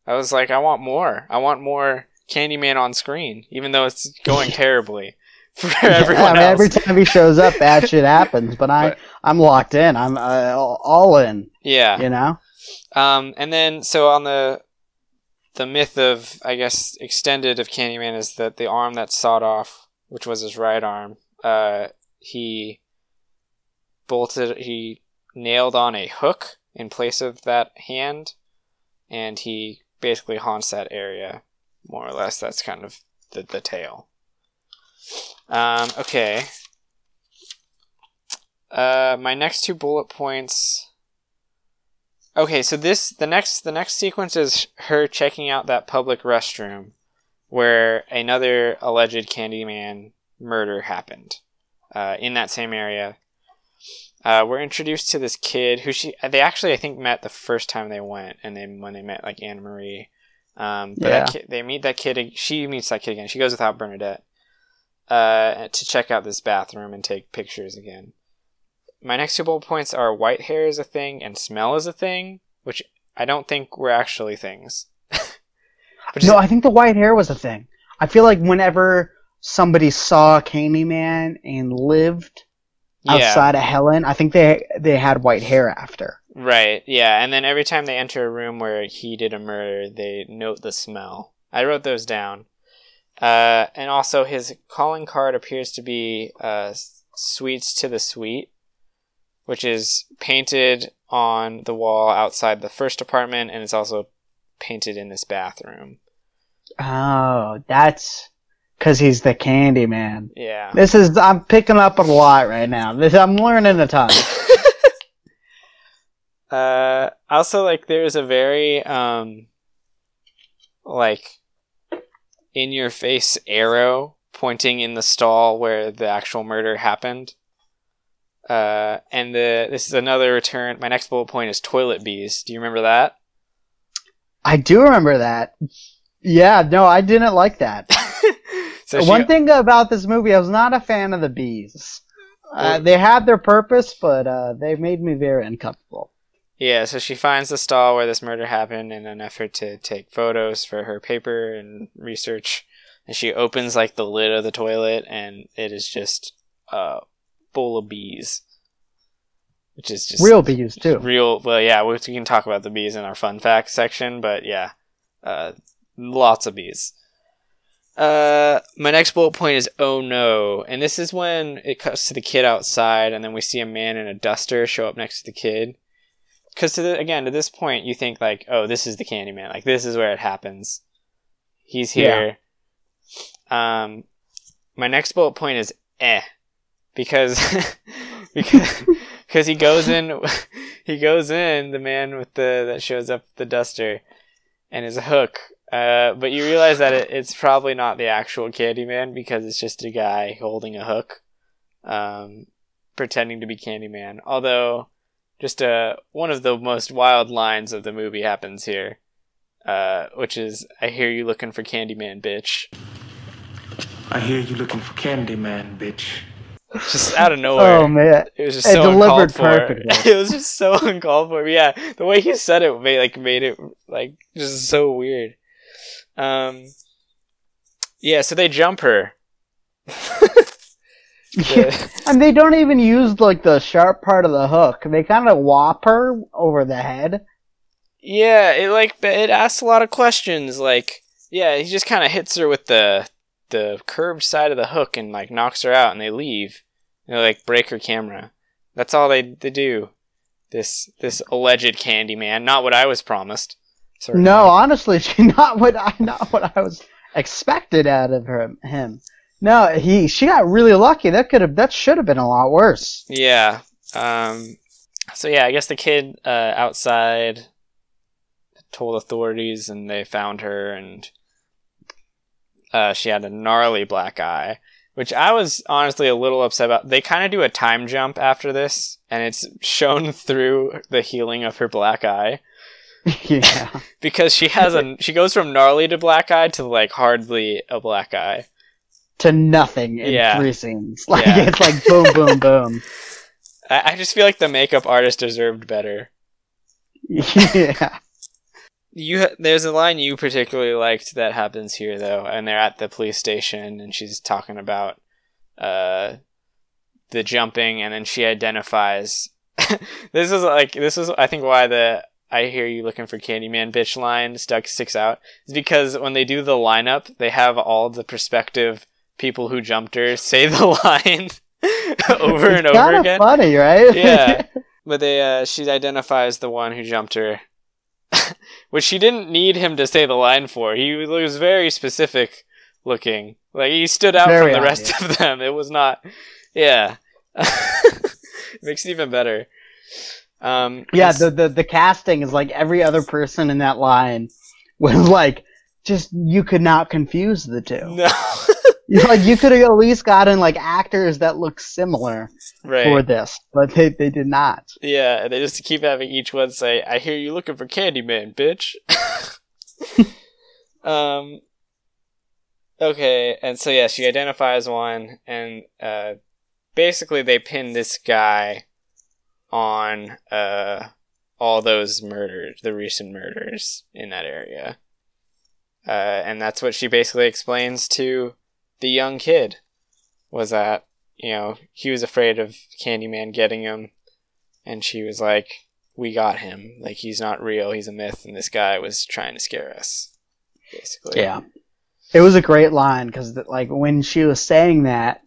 Speaker 3: I was like, I want more. I want more Candyman on screen, even though it's going terribly for everyone
Speaker 2: I mean, every time he shows up, bad shit happens. But I,
Speaker 3: But-
Speaker 2: I'm locked in. I'm uh, all in.
Speaker 3: yeah.
Speaker 2: You know.
Speaker 3: Um, and then so on the the myth of I guess extended of Candyman is that the arm that's sawed off, which was his right arm, uh, he bolted he nailed on a hook in place of that hand, and he basically haunts that area more or less. That's kind of the the tale. Um, okay. Uh, my next two bullet points. Okay, so this the next the next sequence is her checking out that public restroom where another alleged Candyman murder happened uh, in that same area. Uh, we're introduced to this kid who she they actually I think met the first time they went, and then when they met like Anne Marie, um, but
Speaker 2: Yeah.
Speaker 3: kid, they meet that kid. She meets that kid again. She goes without Bernadette uh, to check out this bathroom and take pictures again my next two bullet points are white hair is a thing and smell is a thing, which I don't think were actually things.
Speaker 2: No, I think the white hair was a thing. I feel like whenever somebody saw Candyman and lived
Speaker 3: yeah,
Speaker 2: outside of Helen, I think they they had white hair after.
Speaker 3: right, yeah, and then every time they enter a room where he did a murder, they note the smell. I wrote those down. Uh, and also, his calling card appears to be uh, "Sweets to the Sweet," which is painted on the wall outside the first apartment, and it's also painted in this bathroom.
Speaker 2: Oh, that's because he's the candy man.
Speaker 3: Yeah.
Speaker 2: This is I'm picking up a lot right now. This I'm learning a ton.
Speaker 3: Uh, also, like, there's a very um, like in your face arrow pointing in the stall where the actual murder happened. Uh, and the this is another return. My next bullet point is toilet bees. Do you remember that?
Speaker 2: I do remember that. Yeah, no, I didn't like that.
Speaker 3: so
Speaker 2: One
Speaker 3: she-
Speaker 2: thing about this movie, I was not a fan of the bees. Uh, they had their purpose, but uh, they made me very uncomfortable.
Speaker 3: Yeah, so she finds the stall where this murder happened in an effort to take photos for her paper and research. And she opens like the lid of the toilet, and it is just uh, full of bees, which is just
Speaker 2: Real bees too.
Speaker 3: real. Well, yeah, we, can talk about the bees in our fun fact section, but yeah, uh, lots of bees. Uh, my next bullet point is oh no, and this is when it cuts to the kid outside, and then we see a man in a duster show up next to the kid. Because to the, again, to this point, you think like, oh, this is the Candyman, like this is where it happens. He's here. Um, my next bullet point is eh, because because because he goes in, he goes in the man with the that shows up the duster, and his hook. Uh, but you realize that it, it's probably not the actual Candyman because it's just a guy holding a hook, um, pretending to be Candyman. Although, just uh, one of the most wild lines of the movie happens here, uh, which is, "I hear you looking for Candyman, bitch."
Speaker 4: I hear you looking for Candyman, bitch.
Speaker 3: Just out of nowhere.
Speaker 2: Oh man,
Speaker 3: It was just so
Speaker 2: delivered
Speaker 3: uncalled for.
Speaker 2: perfectly.
Speaker 3: It was just so uncalled for. But yeah, the way he said it made like made it like just so weird. Um, yeah. So they jump her. The-
Speaker 2: and they don't even use like the sharp part of the hook. They kind of whop her over the head.
Speaker 3: yeah, it like it asks a lot of questions. Like, yeah, he just kind of hits her with the the curved side of the hook and like knocks her out, and they leave. And they like break her camera. That's all they they do. This this alleged Candyman, not what I was promised. Certainly.
Speaker 2: No, honestly, she not what I not what I was expected out of her, him. No, he she got really lucky. That could have that should have been a lot worse.
Speaker 3: Yeah. Um, so yeah, I guess the kid uh, outside told authorities, and they found her, and uh, she had a gnarly black eye, which I was honestly a little upset about. They kind of do a time jump after this, and it's shown through the healing of her black eye
Speaker 2: yeah.
Speaker 3: because she has a she goes from gnarly to black eye to like hardly a black eye.
Speaker 2: to nothing in
Speaker 3: Yeah.
Speaker 2: three scenes. Like
Speaker 3: Yeah.
Speaker 2: it's like boom, boom, boom.
Speaker 3: I, I just feel like the makeup artist deserved better.
Speaker 2: yeah.
Speaker 3: You there's a line you particularly liked that happens here though, and they're at the police station and she's talking about uh the jumping and then she identifies this is like this is I think why the I hear you looking for Candyman bitch line stuck sticks out is because when they do the lineup they have all the prospective people who jumped her say the line over and over again.
Speaker 2: Funny, right?
Speaker 3: Yeah. But they uh she identifies the one who jumped her. Which she didn't need him to say the line for. He was very specific looking. Like he stood out
Speaker 2: Very
Speaker 3: from the rest of them. It was not yeah. Makes it even better. Um
Speaker 2: yeah. The, the the casting is like every other person in that line was like just you could not confuse the two.
Speaker 3: No.
Speaker 2: Like you could have at least gotten like actors that look similar
Speaker 3: right.
Speaker 2: for this, but they they did not.
Speaker 3: Yeah, and they just keep having each one say, "I hear you looking for Candyman, bitch." um. Okay, and so yeah, she identifies one, and uh, basically they pin this guy on uh all those murders, the recent murders in that area, uh, and that's what she basically explains to the young kid was that you know he was afraid of Candyman getting him and she was like, "We got him. Like he's not real. He's a myth, and this guy was trying to scare us." Basically,
Speaker 2: Yeah. It was a great line because, like, when she was saying that,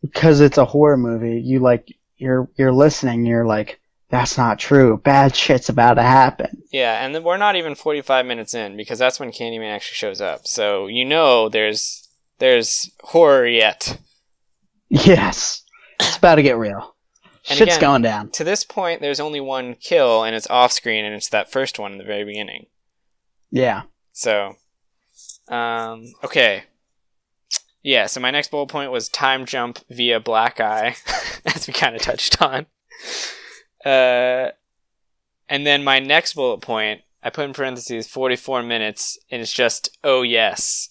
Speaker 2: because it's a horror movie, you like you're you're listening. You're like, that's not true. Bad shit's about to happen.
Speaker 3: yeah, and then we're not even forty-five minutes in because that's when Candyman actually shows up. So you know there's there's horror yet.
Speaker 2: Yes, it's about to get real.
Speaker 3: And
Speaker 2: Shit's
Speaker 3: again-
Speaker 2: going down.
Speaker 3: To this point, there's only one kill, and it's off-screen, and it's that first one in the very beginning.
Speaker 2: Yeah,
Speaker 3: So Um, okay. Yeah, so my next bullet point was time jump via black eye, as we kind of touched on. Uh, and then my next bullet point, I put in parentheses 44 minutes, and it's just, oh yes.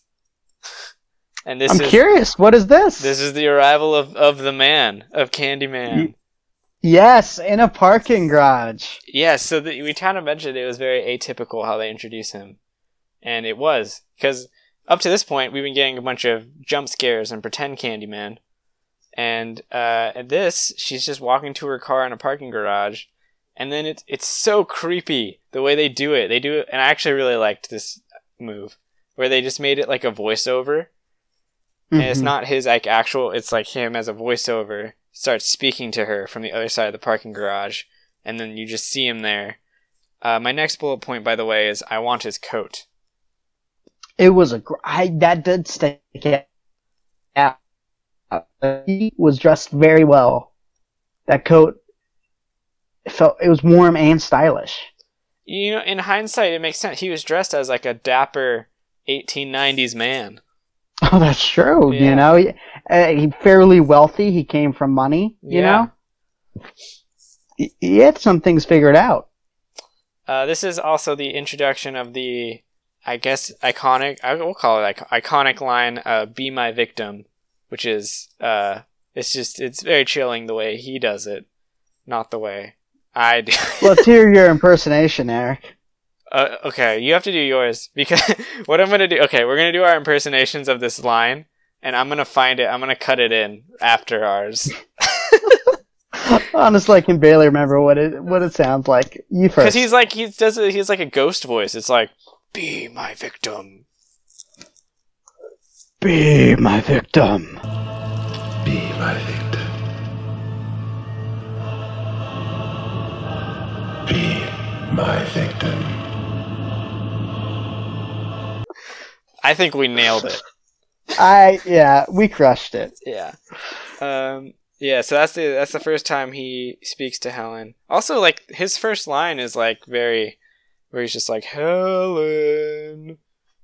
Speaker 3: And this
Speaker 2: I'm
Speaker 3: is
Speaker 2: curious. What is this?
Speaker 3: this is the arrival of, of the man, of Candyman.
Speaker 2: Yes, in a parking garage.
Speaker 3: Yeah, so the, we kind of mentioned it was very atypical how they introduce him, and it was because up to this point we've been getting a bunch of jump scares and pretend Candyman, and uh, at this she's just walking to her car in a parking garage, and then it's it's so creepy the way they do it. They do it, and I actually really liked this move where they just made it like a voiceover, and it's
Speaker 2: Mhm.
Speaker 3: not his like actual. It's like him as a voiceover starts speaking to her from the other side of the parking garage, and then you just see him there. Uh, my next bullet point, by the way, is I want his coat.
Speaker 2: It was a gr- I that did stick out. He was dressed very well. That coat felt it was warm and stylish.
Speaker 3: You know, in hindsight, it makes sense. He was dressed as like a dapper 1890s man.
Speaker 2: Oh, that's true.
Speaker 3: Yeah.
Speaker 2: You know, he, uh, he fairly wealthy. He came from money. You
Speaker 3: Yeah.
Speaker 2: know, he, he had some things figured out.
Speaker 3: Uh, this is also the introduction of the, I guess, iconic. I will call it iconic line, uh, "Be my victim," which is, uh, it's just it's very chilling the way he does it, not the way I do.
Speaker 2: Let's hear your impersonation, Eric.
Speaker 3: Uh, okay, you have to do yours because what I'm gonna do. Okay, we're gonna do our impersonations of this line, and I'm gonna find it. I'm gonna cut it in after ours
Speaker 2: Honestly, I can barely remember what it what it sounds like. You first, because
Speaker 3: he's like he does it. He's like a ghost voice. It's like, "Be my victim."
Speaker 2: Be my victim.
Speaker 4: Be my victim. Be my victim.
Speaker 3: I think we nailed it.
Speaker 2: I yeah, we crushed it.
Speaker 3: Yeah. Um. Yeah. So that's the that's the first time he speaks to Helen. Also, like his first line is like very, where he's just like Helen,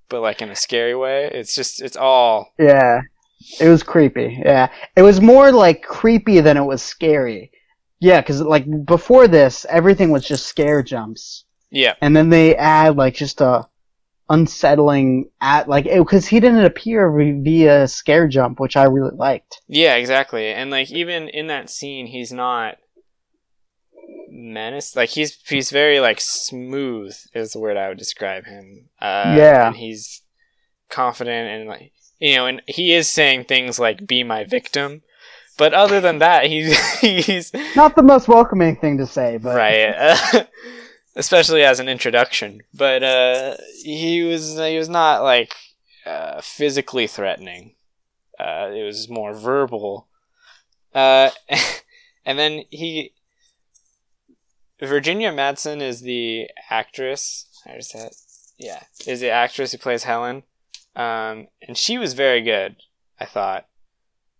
Speaker 3: but like in a scary way. It's just it's all
Speaker 2: Yeah, it was creepy. Yeah, it was more like creepy than it was scary. Yeah, because like before this, everything was just scare jumps,
Speaker 3: yeah.
Speaker 2: and then they add like just a unsettling at like because he didn't appear via scare jump, which I really liked.
Speaker 3: Yeah, exactly. And like even in that scene, he's not menace. Like he's he's very like smooth is the word I would describe him. Uh,
Speaker 2: Yeah.
Speaker 3: and he's confident and like you know, and he is saying things like "be my victim," but other than that, he's he's
Speaker 2: Not the most welcoming thing to say, but
Speaker 3: right. especially as an introduction. But uh, he was he was not like uh, physically threatening. Uh, it was more verbal. Uh, and then he Virginia Madsen is the actress. There's that. Yeah, is the actress who plays Helen. Um, and she was very good, I thought.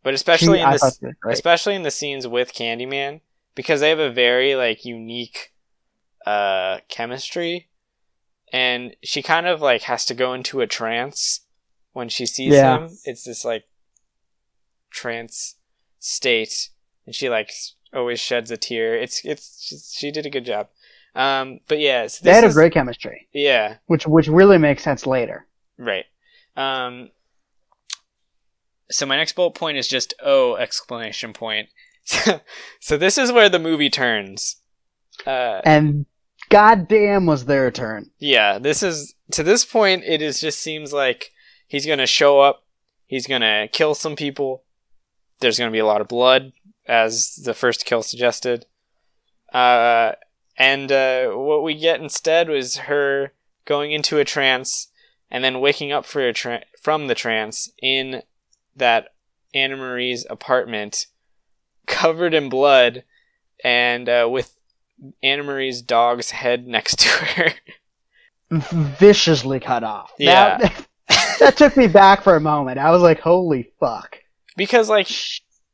Speaker 3: But especially
Speaker 2: She-
Speaker 3: in
Speaker 2: I
Speaker 3: this,
Speaker 2: thought she was great.
Speaker 3: especially in the scenes with Candyman, because they have a very like unique uh chemistry, and she kind of like has to go into a trance when she sees
Speaker 2: Yeah.
Speaker 3: him. It's this like trance state, and she like always sheds a tear. It's it's she, did a good job. Um, but yeah, so
Speaker 2: they had a great chemistry,
Speaker 3: yeah,
Speaker 2: which which really makes sense later.
Speaker 3: Right. Um, so my next bullet point is just oh exclamation point. so this is where the movie turns. Uh,
Speaker 2: And goddamn, was their turn.
Speaker 3: yeah, this is to this point. It is just seems like he's gonna show up. He's gonna kill some people. There's gonna be a lot of blood, as the first kill suggested. Uh, and uh, what we get instead was her going into a trance and then waking up tra- from the trance in that Anna Marie's apartment, covered in blood, and uh, with Anna Marie's dog's head next to her.
Speaker 2: viciously cut off.
Speaker 3: Yeah.
Speaker 2: That, that took me back for a moment. I was like, holy fuck.
Speaker 3: because like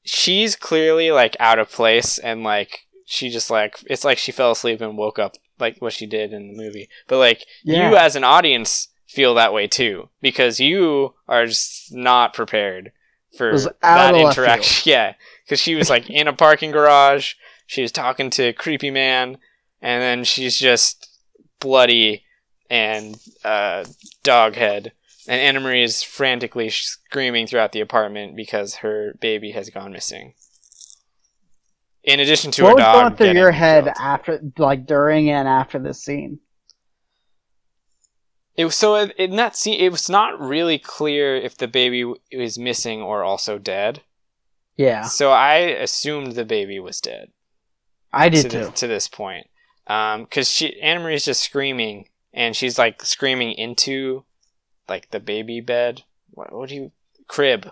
Speaker 3: she's clearly like out of place and like she just like it's like she fell asleep and woke up like what she did in the movie but like
Speaker 2: Yeah.
Speaker 3: you as an audience feel that way too because you are just not prepared for that interaction. Yeah, because she was like in a parking garage. She was talking to a creepy man, and then she's just bloody and uh, dog head. And Anna Marie is frantically screaming throughout the apartment because her baby has gone missing. In addition to
Speaker 2: what
Speaker 3: her
Speaker 2: was
Speaker 3: dog
Speaker 2: going through your head
Speaker 3: killed.
Speaker 2: after, like during and after this scene?
Speaker 3: It was so in that scene, it was not really clear if the baby was missing or also dead.
Speaker 2: Yeah,
Speaker 3: So I assumed the baby was dead.
Speaker 2: I
Speaker 3: to,
Speaker 2: did
Speaker 3: thi-
Speaker 2: too.
Speaker 3: to this point, because she Anna Marie's just screaming, and she's like screaming into like the baby bed. What, what do you crib?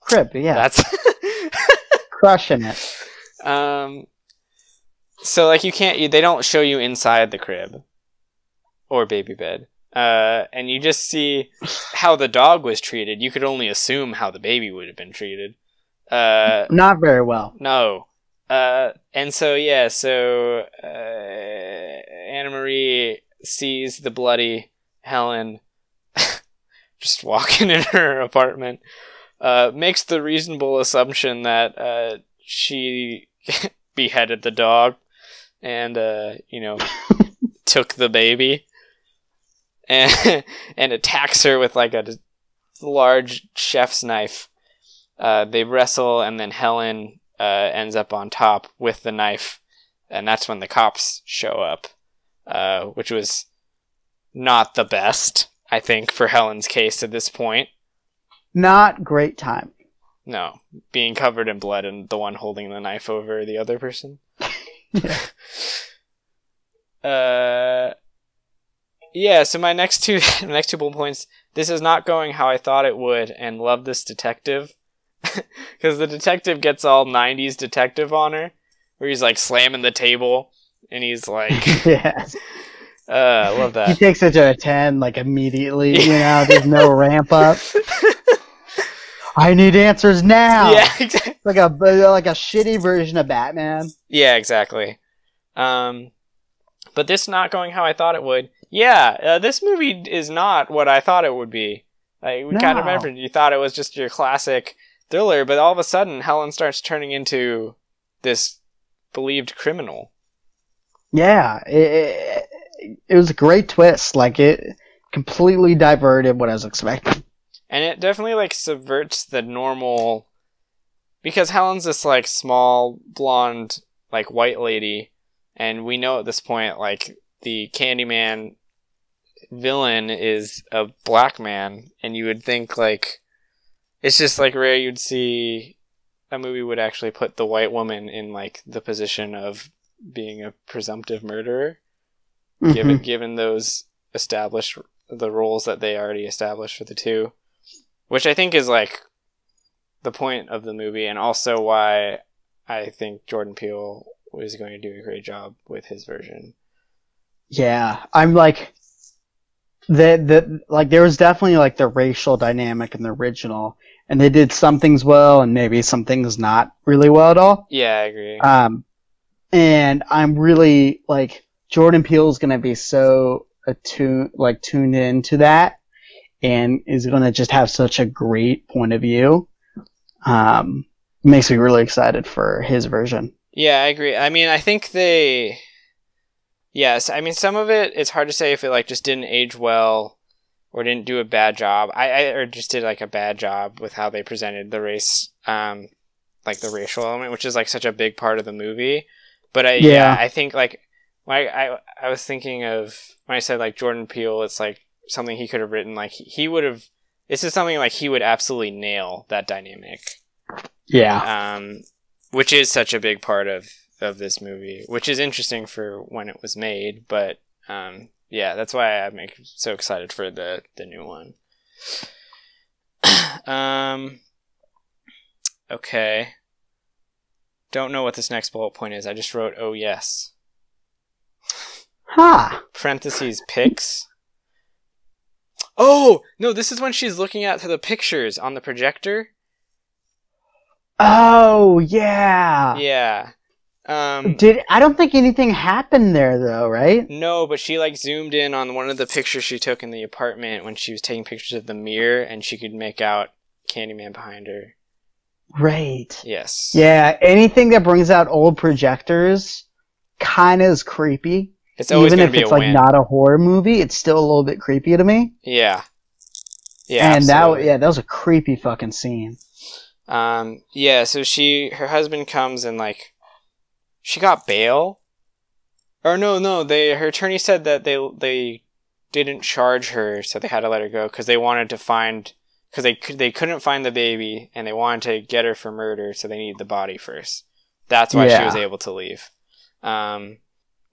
Speaker 2: Crib, yeah,
Speaker 3: That's
Speaker 2: crushing it.
Speaker 3: um. So like you can't you, they don't show you inside the crib or baby bed. Uh, and you just see how the dog was treated. You could only assume how the baby would have been treated. Uh,
Speaker 2: Not very well.
Speaker 3: No. Uh, and so yeah, so uh, Anna Marie sees the bloody Helen just walking in her apartment. Uh, makes the reasonable assumption that uh, she beheaded the dog and uh, you know took the baby and and attacks her with like a large chef's knife. Uh, they wrestle, and then Helen uh, ends up on top with the knife, and that's when the cops show up, uh, which was not the best, I think, for Helen's case at this point.
Speaker 2: Not great time.
Speaker 3: No, being covered in blood and the one holding the knife over the other person. yeah. uh, yeah. So my next two, next two bullet points. This is not going how I thought it would, and love this detective because the detective gets all '90s detective on her, where he's like slamming the table, and he's like,
Speaker 2: yes.
Speaker 3: uh, I love that.
Speaker 2: He takes it to a 10, like, immediately, you know, there's no ramp up. I need answers now!
Speaker 3: Yeah, exactly.
Speaker 2: Like a, like a shitty version of Batman.
Speaker 3: Yeah, exactly. Um, but this not going how I thought it would. Yeah, uh, this movie is not what I thought it would be. Like we kind of
Speaker 2: No.
Speaker 3: remembered, you thought it was just your classic thriller, but all of a sudden Helen starts turning into this believed criminal.
Speaker 2: Yeah, it, it, it was a great twist. Like, it completely diverted what I was expecting.
Speaker 3: and it definitely like subverts the normal because Helen's this like small blonde like white lady and we know at this point like the Candyman villain is a black man and you would think like it's just like rare you'd see a movie would actually put the white woman in like the position of being a presumptive murderer given
Speaker 2: Mhm.
Speaker 3: given those established the roles that they already established for the two which i think is like the point of the movie and also why i think jordan peele was going to do a great job with his version
Speaker 2: Yeah, I'm like the the like there was definitely like the racial dynamic in the original, and they did some things well, and maybe some things not really well at all.
Speaker 3: yeah i agree
Speaker 2: Um, and I'm really like Jordan Peele is gonna be so attuned, like tuned into that, and is gonna just have such a great point of view. Um, makes me really excited for his version.
Speaker 3: Yeah, I agree. I mean, I think they. Yes, I mean some of it. It's hard to say if it like just didn't age well, or didn't do a bad job. I, I or just did like a bad job with how they presented the race, um, like the racial element, which is like such a big part of the movie. But I yeah,
Speaker 2: Yeah.
Speaker 3: I think like when I, I was thinking of when I said like Jordan Peele, it's like something he could have written. Like he, he would have. This is something like he would absolutely nail that dynamic
Speaker 2: Yeah,
Speaker 3: um, which is such a big part of of this movie, which is interesting for when it was made. But um, yeah, that's why I'm so excited for the the new one. um, okay. Don't know what this next bullet point is. I just wrote, "Oh yes."
Speaker 2: ha.
Speaker 3: Parentheses pics. Oh no! This is when she's looking at the pictures on the projector.
Speaker 2: Oh yeah.
Speaker 3: yeah Um,
Speaker 2: Did I don't think anything happened there though, right?
Speaker 3: no, but she like zoomed in on one of the pictures she took in the apartment when she was taking pictures of the mirror, and she could make out Candyman behind her.
Speaker 2: Right.
Speaker 3: Yes.
Speaker 2: Yeah, anything that brings out old projectors kind of is creepy.
Speaker 3: It's always
Speaker 2: Even if it's like
Speaker 3: win.
Speaker 2: not a horror movie, it's still a little bit creepy to me.
Speaker 3: Yeah. Yeah.
Speaker 2: and that yeah, that was a creepy fucking scene.
Speaker 3: Um, yeah, so she, her husband comes and like, she got bail, or no, no, they, her attorney said that they, they didn't charge her, so they had to let her go because they wanted to find, because they could, they couldn't find the baby and they wanted to get her for murder, so they needed the body first. That's why she was able to leave. Um,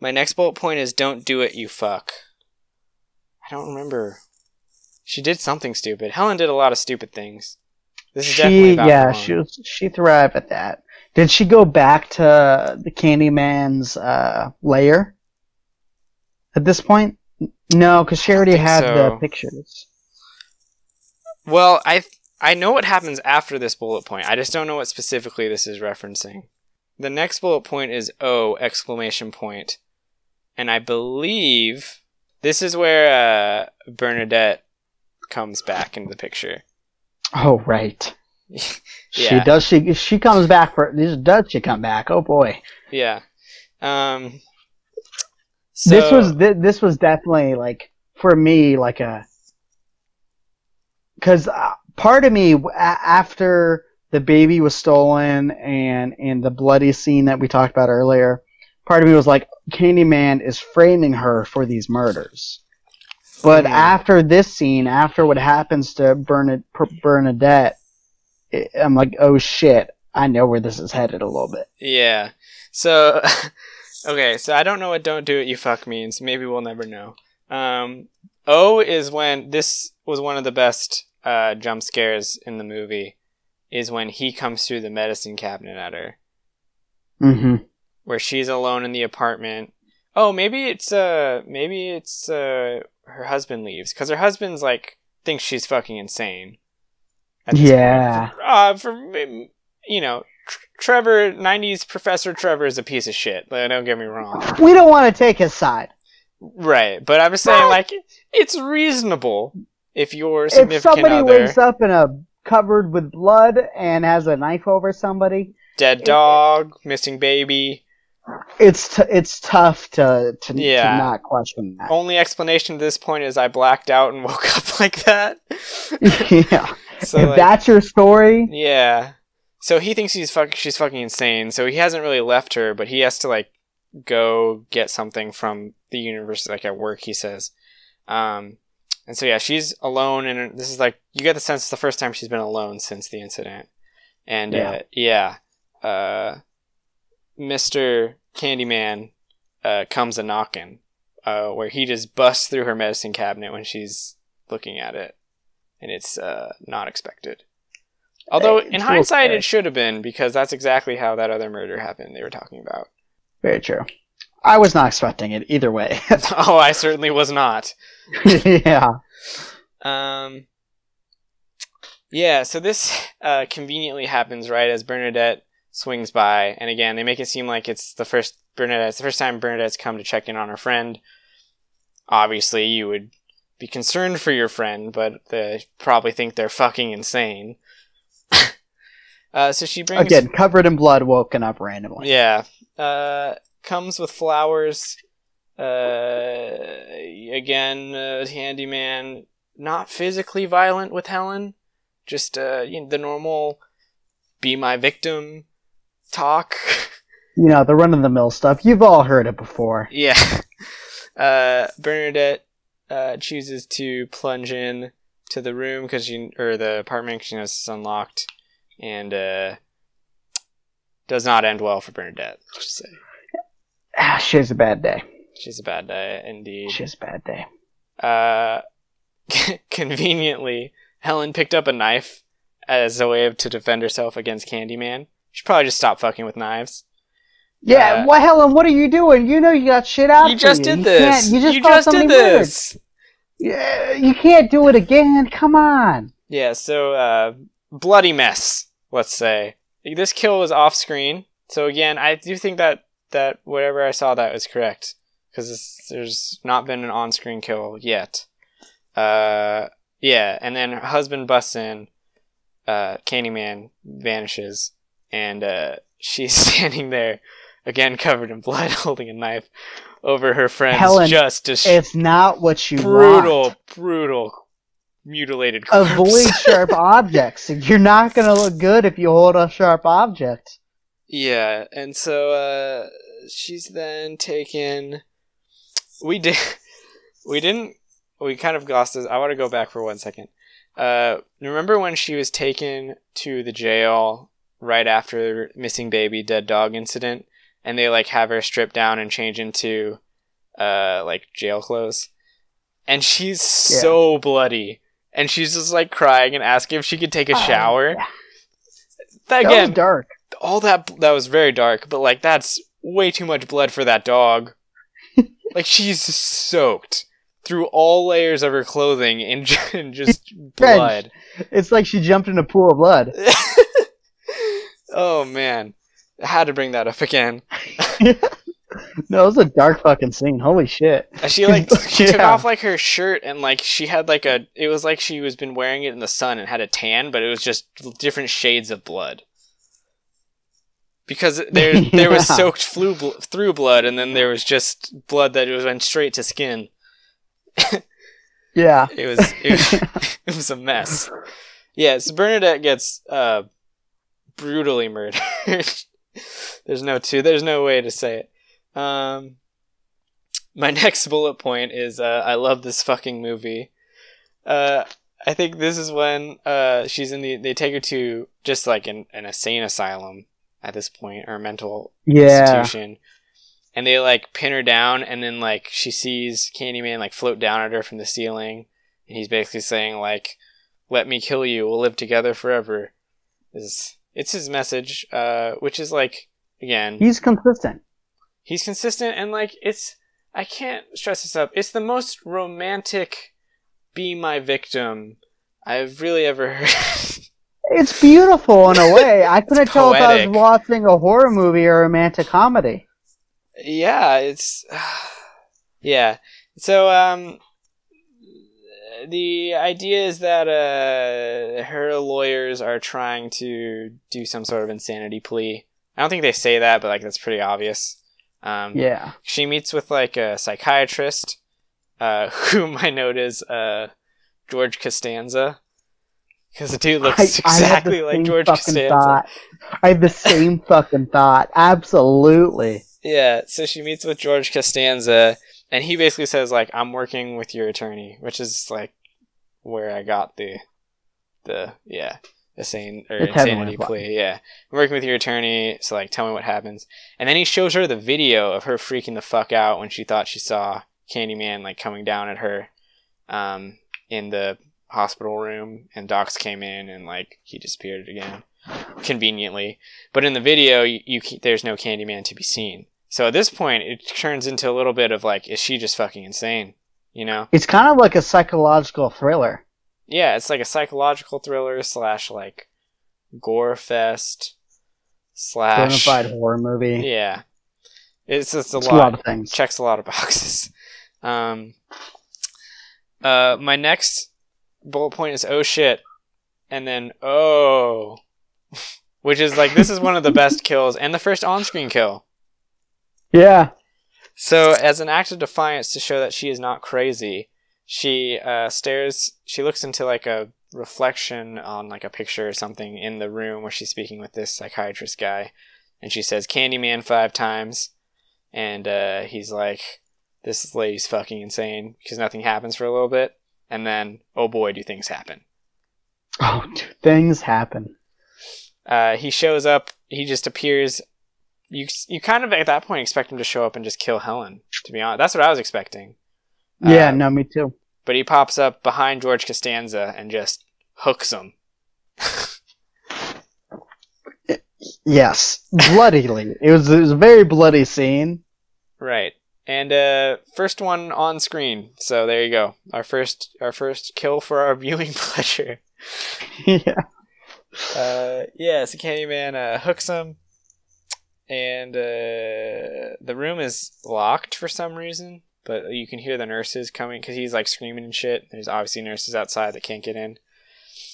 Speaker 3: my next bullet point is don't do it, you fuck. I don't remember. She did something stupid. Helen did a lot of stupid things. This is definitely
Speaker 2: She
Speaker 3: about
Speaker 2: yeah, she was, she thrived at that. Did she go back to the Candyman's uh, lair at this point? No, because she already had
Speaker 3: so.
Speaker 2: the pictures.
Speaker 3: Well, I I know what happens after this bullet point. I just don't know what specifically this is referencing. The next bullet point is O exclamation point, and I believe this is where uh, Bernadette comes back into the picture.
Speaker 2: Oh right. She does. She she comes back for. This. Does she come back? Oh boy.
Speaker 3: Yeah. Um.
Speaker 2: this was thi- this was definitely like for me like a because uh, part of me a- after the baby was stolen and and the bloody scene that we talked about earlier part of me was like candyman is framing her for these murders but
Speaker 3: Mhm.
Speaker 2: after this scene after what happens to Bernad- bernadette i'm like oh shit i know where this is headed a little bit
Speaker 3: Yeah. So, okay, so I don't know what "don't do it, you fuck" means. Maybe we'll never know. Um, o is when this was one of the best uh, jump scares in the movie. Is when he comes through the medicine cabinet at her,
Speaker 2: mm-hmm
Speaker 3: where she's alone in the apartment. Oh, maybe it's uh, maybe it's uh, her husband leaves because her husband's like thinks she's fucking insane. At this point.
Speaker 2: Yeah.
Speaker 3: Uh, for you know, Tr- Trevor, '90s Professor Trevor is a piece of shit. Don't get me wrong.
Speaker 2: we don't want to take his side
Speaker 3: Right, but I'm saying, like, it's reasonable if your
Speaker 2: if somebody
Speaker 3: other,
Speaker 2: wakes up in a covered with blood and has a knife over somebody,
Speaker 3: dead dog, missing baby.
Speaker 2: it's t- it's tough to to,
Speaker 3: Yeah.
Speaker 2: to not question that.
Speaker 3: Only explanation to this point is I blacked out and woke up like that.
Speaker 2: yeah,
Speaker 3: so
Speaker 2: if
Speaker 3: like,
Speaker 2: that's your story,
Speaker 3: yeah. So he thinks he's fuck she's fucking insane. So he hasn't really left her, but he has to like go get something from the university, like at work. He says, um, and so yeah, she's alone, and this is like you get the sense it's the first time she's been alone since the incident. And
Speaker 2: Yeah.
Speaker 3: uh, yeah, uh, Mister Candyman uh, comes a knocking, uh, where he just busts through her medicine cabinet when she's looking at it, and it's uh, not expected. Although in hindsight,
Speaker 2: scary.
Speaker 3: it should have been because that's exactly how that other murder happened. They were talking about.
Speaker 2: very true. I was not expecting it either way.
Speaker 3: oh, I certainly was not.
Speaker 2: yeah,
Speaker 3: Um, yeah, so this uh, conveniently happens right as Bernadette swings by, and again, they make it seem like it's the first Bernadette. It's the first time Bernadette's come to check in on her friend. Obviously, you would be concerned for your friend, but they probably think they're fucking insane. uh, so she brings
Speaker 2: again covered in blood, woken up randomly.
Speaker 3: yeah. Uh, comes with flowers. Uh, again, uh, handyman, not physically violent with Helen, just uh, you know, the normal "be my victim" talk.
Speaker 2: You know the run of the mill stuff. You've all heard it before.
Speaker 3: yeah. Uh, Bernadette uh, chooses to plunge in to the room because she or the apartment 'cause she knows it's unlocked, and uh, does not end well for Bernadette. Let's say.
Speaker 2: Ah, she has a bad day.
Speaker 3: She's a bad day indeed.
Speaker 2: She has a bad day.
Speaker 3: Uh, conveniently, Helen picked up a knife as a way of, to defend herself against Candyman. She probably just stopped fucking with knives.
Speaker 2: Yeah,
Speaker 3: Uh,
Speaker 2: well, Helen, what are you doing? You know you got shit out.
Speaker 3: you just
Speaker 2: you.
Speaker 3: did
Speaker 2: You
Speaker 3: this.
Speaker 2: You just,
Speaker 3: you just did this.
Speaker 2: Yeah, you can't do it again. Come on.
Speaker 3: Yeah. So, uh, bloody mess. Let's say this kill was off screen. So again, I do think that that whatever I saw that was correct because there's not been an on-screen kill yet. Uh, yeah, and then her husband busts in. Uh, Candyman vanishes, and uh, she's standing there again, covered in blood, holding a knife over her friend's
Speaker 2: Helen,
Speaker 3: just dis-
Speaker 2: It's not what you
Speaker 3: brutal,
Speaker 2: want.
Speaker 3: brutal, mutilated corpse.
Speaker 2: Avoid sharp objects. You're not gonna look good if you hold a sharp object.
Speaker 3: Yeah, and so uh, she's then taken. We did. We didn't. We kind of glossed this. I want to go back for one second. Uh, remember when she was taken to the jail right after missing baby dead dog incident, and they like have her strip down and change into uh like jail clothes, and she's
Speaker 2: Yeah.
Speaker 3: so bloody, and she's just like crying and asking if she could take a
Speaker 2: Oh,
Speaker 3: shower.
Speaker 2: yeah.
Speaker 3: That
Speaker 2: That
Speaker 3: again,
Speaker 2: was dark.
Speaker 3: all that that was very dark, but like that's way too much blood for that dog. like she's soaked through all layers of her clothing in, in just blood.
Speaker 2: It's like she jumped in a pool of blood.
Speaker 3: oh man, I had to bring that up again.
Speaker 2: no, it was a dark fucking scene. Holy shit.
Speaker 3: And She like she took
Speaker 2: Yeah.
Speaker 3: off like her shirt and like she had like a it was like she was been wearing it in the sun and had a tan, but it was just different shades of blood. Because there there was soaked flu bl- through blood and then there was just blood that was went straight to skin.
Speaker 2: Yeah.
Speaker 3: It was it was, it was a mess. Yeah, so Bernadette gets uh brutally murdered. there's no two there's no way to say it. Um my next bullet point is uh I love this fucking movie. Uh I think this is when uh she's in the they take her to just like an, an insane asylum at this point or a mental
Speaker 2: Yeah.
Speaker 3: institution. And they like pin her down, and then like she sees Candyman like float down at her from the ceiling, and he's basically saying like, "Let me kill you. We'll live together forever." Is it's his message, uh, which is like again,
Speaker 2: He's consistent.
Speaker 3: he's consistent and like it's I can't stress this up. It's the most romantic "Be My Victim" I've really ever heard.
Speaker 2: It's beautiful in a way. I couldn't tell if I was watching a horror movie or a romantic comedy.
Speaker 3: yeah it's yeah so um the idea is that uh her lawyers are trying to do some sort of insanity plea i don't think they say that but like that's pretty obvious um
Speaker 2: Yeah.
Speaker 3: she meets with like a psychiatrist uh whom i note is uh george costanza because the dude looks
Speaker 2: I- I
Speaker 3: exactly like
Speaker 2: same
Speaker 3: george
Speaker 2: fucking
Speaker 3: costanza
Speaker 2: thought. I have the same fucking thought. Absolutely.
Speaker 3: Yeah, so she meets with George Costanza, and he basically says like, "I'm working with your attorney," which is like where I got the the yeah insane or
Speaker 2: It's
Speaker 3: insanity plea. Yeah, I'm working with your attorney, so like, tell me what happens. And then he shows her the video of her freaking the fuck out when she thought she saw Candyman like coming down at her, um, in the hospital room, and Docs came in and like he disappeared again, conveniently. But in the video, you, you there's no Candyman to be seen. So at this point, it turns into a little bit of like, is she just fucking insane? You know?
Speaker 2: It's kind of like a psychological thriller.
Speaker 3: Yeah, it's like a psychological thriller slash like gore fest slash
Speaker 2: fide horror movie.
Speaker 3: yeah. It's just a
Speaker 2: It's
Speaker 3: lot.
Speaker 2: a lot of things.
Speaker 3: Checks a lot of boxes. Um. Uh, my next bullet point is oh shit, and then oh, which is like this is one of the best kills and the first on-screen kill.
Speaker 2: Yeah.
Speaker 3: So, as an act of defiance to show that she is not crazy, she uh, stares. She looks into like a reflection on like a picture or something in the room where she's speaking with this psychiatrist guy, and she says "Candyman" five times, and uh, he's like, "This lady's fucking insane" because nothing happens for a little bit, and then oh boy, do things happen.
Speaker 2: Oh, dude, things happen.
Speaker 3: Uh, he shows up. He just appears. You you kind of at that point expect him to show up and just kill Helen. To be honest, that's what I was expecting.
Speaker 2: Yeah,
Speaker 3: Uh,
Speaker 2: no, me too.
Speaker 3: but he pops up behind George Costanza and just hooks him.
Speaker 2: Yes, bloodily. it was it was a very bloody scene.
Speaker 3: Right. And uh first one on screen. So there you go. Our first our first kill for our viewing pleasure.
Speaker 2: yeah.
Speaker 3: Uh yeah, so Candyman uh hooks him. And uh, the room is locked for some reason, but you can hear the nurses coming because he's like screaming and shit. There's obviously nurses outside that can't get in,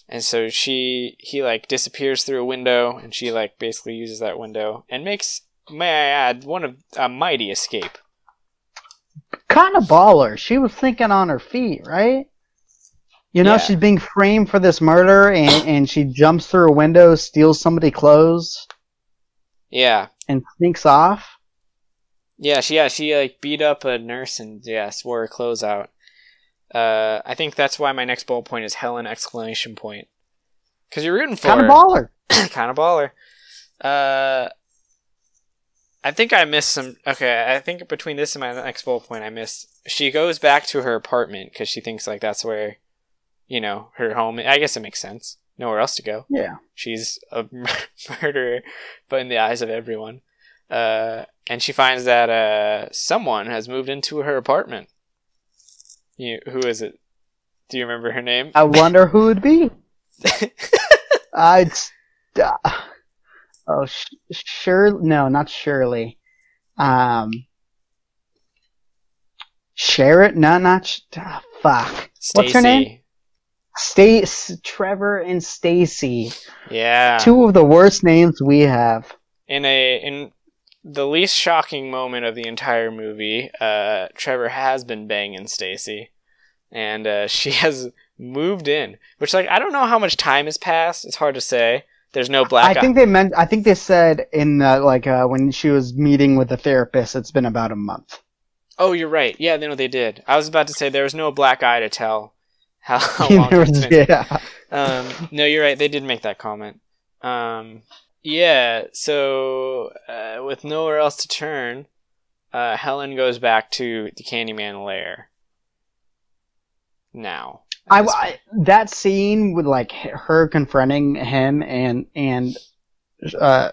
Speaker 3: and so she he like disappears through a window, and she like basically uses that window and makes, may I add, one of a mighty escape.
Speaker 2: Kind of baller. She was thinking on her feet, right? You know,
Speaker 3: Yeah.
Speaker 2: she's being framed for this murder, and, and she jumps through a window, steals somebody's clothes,
Speaker 3: Yeah,
Speaker 2: and sneaks off.
Speaker 3: Yeah, she yeah she like beat up a nurse and yeah swore her clothes out. Uh, I think that's why my next bullet point is Helen exclamation point. Because you're rooting for
Speaker 2: Kind of baller.
Speaker 3: kind of baller. Uh, I think I missed some. Okay, I think between this and my next bullet point, I missed. She goes back to her apartment because she thinks like that's where, you know, her home. I guess it makes sense. Nowhere else to go
Speaker 2: Yeah.
Speaker 3: she's a murderer, but in the eyes of everyone. Uh, and she finds that uh, someone has moved into her apartment. You, who is it? Do you remember her name?
Speaker 2: I wonder who it'd be. I'd. Uh, oh, sh- sure. No, not Shirley. Um. Sherrod? No, not. Sh- ah, fuck. What's her name? Stace, Trevor, and Stacy.
Speaker 3: Yeah.
Speaker 2: Two of the worst names we have.
Speaker 3: in a in the least shocking moment of the entire movie, uh, Trevor has been banging Stacy, and uh, she has moved in. Which, like, I don't know how much time has passed. It's hard to say. There's no black.
Speaker 2: I think they meant. I think they said in uh, like uh, when she was meeting with the therapist, it's been about a month.
Speaker 3: Oh, you're right. Yeah, they know they did. I was about to say there was no black eye to tell how, how long it's been.
Speaker 2: yeah.
Speaker 3: Um, no, you're right. They did make that comment. Um, yeah. So uh, with nowhere else to turn, uh, Helen goes back to the Candyman lair. Now,
Speaker 2: I, I that scene with like her confronting him and and uh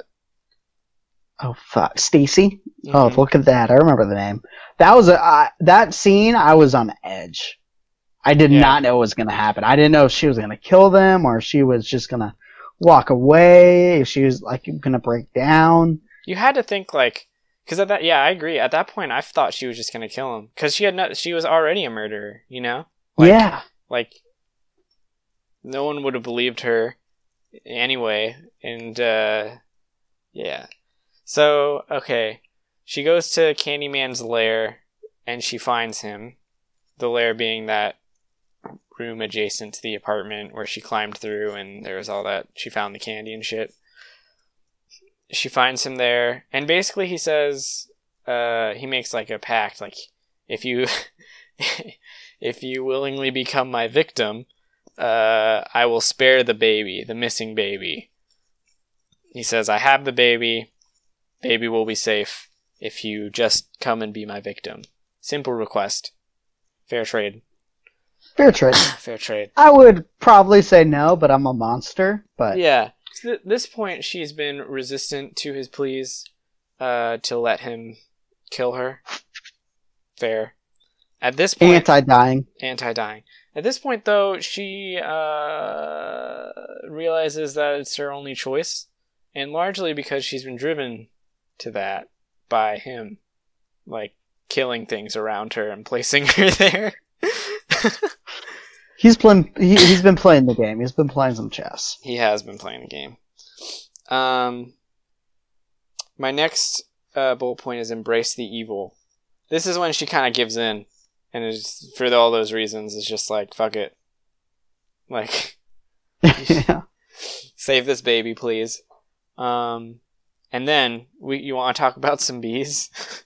Speaker 2: oh fuck Stacy. Oh
Speaker 3: Mhm.
Speaker 2: look at that! I remember the name. That was a I that scene. I was on edge. I did
Speaker 3: Yeah.
Speaker 2: not know what was gonna happen. I didn't know if she was gonna kill them or if she was just gonna walk away. If she was like gonna break down.
Speaker 3: you had to think like, because at that, yeah, I agree. At that point, I thought she was just gonna kill him because she had not. She was already a murderer. You know. Like,
Speaker 2: yeah.
Speaker 3: like no one would have believed her anyway and uh yeah so okay she goes to candyman's lair and she finds him the lair being that room adjacent to the apartment where she climbed through and there was all that she found the candy and shit. She finds him there and basically he says uh he makes like a pact like if you if you willingly become my victim uh i will spare the baby the missing baby. He says i have the baby. Baby will be safe if you just come and be my victim. Simple request. Fair trade
Speaker 2: Fair trade.
Speaker 3: fair trade
Speaker 2: I would probably say no, but I'm a monster. But
Speaker 3: yeah so at this point she's been resistant to his pleas uh to let him kill her fair at this point
Speaker 2: anti-dying.
Speaker 3: anti-dying. At this point, though, she uh, realizes that it's her only choice, and largely because she's been driven to that by him, like killing things around her and placing her there.
Speaker 2: He's playing. He, he's been playing the game. He's been playing some chess.
Speaker 3: he has been playing the game. Um, my next uh, bullet point is embrace the evil. This is when she kind of gives in, and for all those reasons. It's just like fuck it, like.
Speaker 2: yeah.
Speaker 3: save this baby please um and then we you want to talk about some bees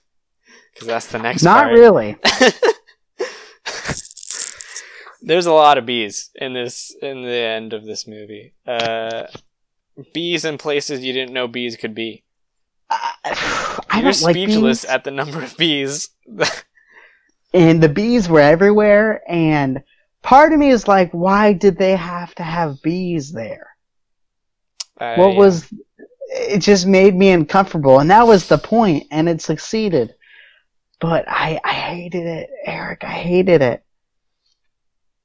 Speaker 3: because that's the next
Speaker 2: Not
Speaker 3: part.
Speaker 2: really.
Speaker 3: There's a lot of bees in this in the end of this movie uh bees in places you didn't know bees could be
Speaker 2: I, I
Speaker 3: you're
Speaker 2: like
Speaker 3: speechless
Speaker 2: bees.
Speaker 3: at the number of bees
Speaker 2: and the bees were everywhere. And part of me is like, why did they have to have bees there?
Speaker 3: Uh,
Speaker 2: what
Speaker 3: yeah.
Speaker 2: was? It just made me uncomfortable, and that was the point, and it succeeded. But I, I hated it, Eric. I hated it.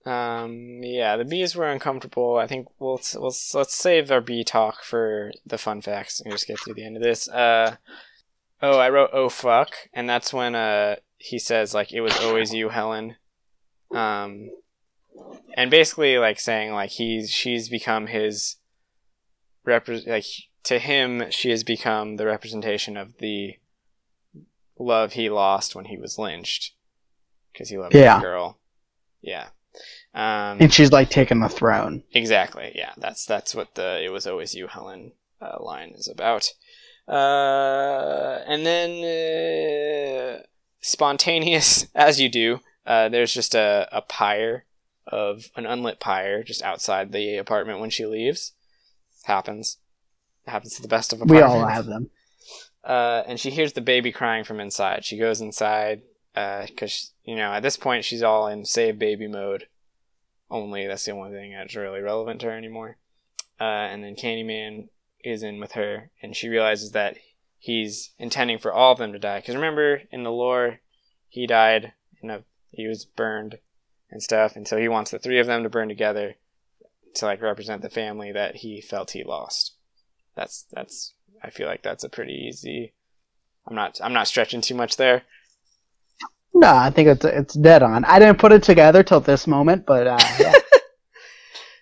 Speaker 3: Um, yeah, the bees were uncomfortable. I think we'll, we'll let's save our bee talk for the fun facts and just get to the end of this. Uh, oh, I wrote oh fuck, and that's when uh he says like it was always you, Helen. Um, and basically like saying like he's she's become his repre- like to him she has become the representation of the love he lost when he was lynched because he loved
Speaker 2: Yeah.
Speaker 3: the girl. Yeah. Um,
Speaker 2: And she's like taking the throne.
Speaker 3: Exactly. Yeah, that's that's what the "It was always you, Helen" uh, line is about. Uh, and then uh, spontaneous, as you do. Uh, there's just a, a pyre of an unlit pyre just outside the apartment when she leaves. Happens. Happens to the best of
Speaker 2: apartment.
Speaker 3: We
Speaker 2: all have them.
Speaker 3: Uh, and she hears the baby crying from inside. She goes inside because you know at this point she's all in save baby mode. Only that's the only thing that's really relevant to her anymore. Uh, and then Candyman is in with her, and she realizes that he's intending for all of them to die. Because remember, in the lore, he died in a he was burned and stuff, and so he wants the three of them to burn together to like represent the family that he felt he lost. That's that's I feel like that's a pretty easy. I'm not I'm not stretching too much there.
Speaker 2: No, I think it's it's dead on. I didn't put it together till this moment, but uh, yeah.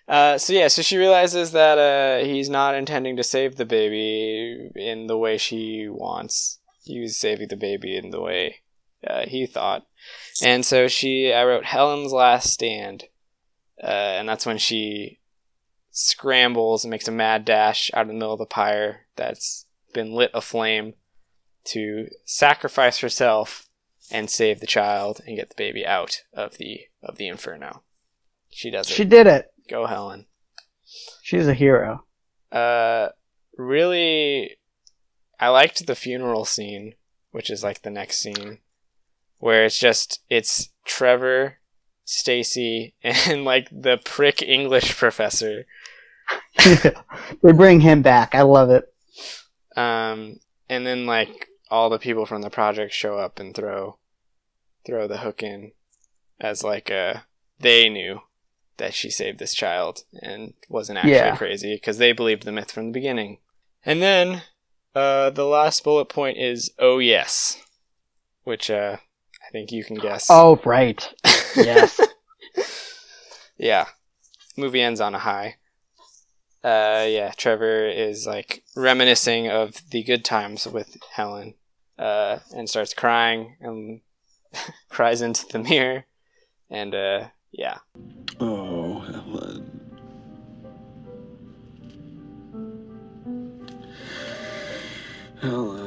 Speaker 3: Uh, so yeah, so she realizes that uh, he's not intending to save the baby in the way she wants. He was saving the baby in the way uh, he thought, and so she. I wrote Helen's last stand, uh, and that's when she scrambles and makes a mad dash out of the middle of the pyre that's been lit aflame to sacrifice herself and save the child and get the baby out of the of the inferno. She does it.
Speaker 2: she did it.
Speaker 3: Go Helen.
Speaker 2: She's a hero.
Speaker 3: Uh, really, I liked the funeral scene, which is like the next scene, where it's just it's Trevor, Stacy, and like the prick English professor.
Speaker 2: they bring him back. I love it.
Speaker 3: Um, and then like all the people from the project show up and throw throw the hook in as like a they knew that she saved this child and wasn't actually
Speaker 2: Yeah.
Speaker 3: crazy because they believed the myth from the beginning. And then uh, the last bullet point is oh yes, which uh, I think you can guess.
Speaker 2: Oh, right. Yes.
Speaker 3: yeah. Movie ends on a high. Uh, yeah, Trevor is like reminiscing of the good times with Helen, uh, and starts crying and cries into the mirror, and uh, yeah,
Speaker 4: Oh, Helen. Helen.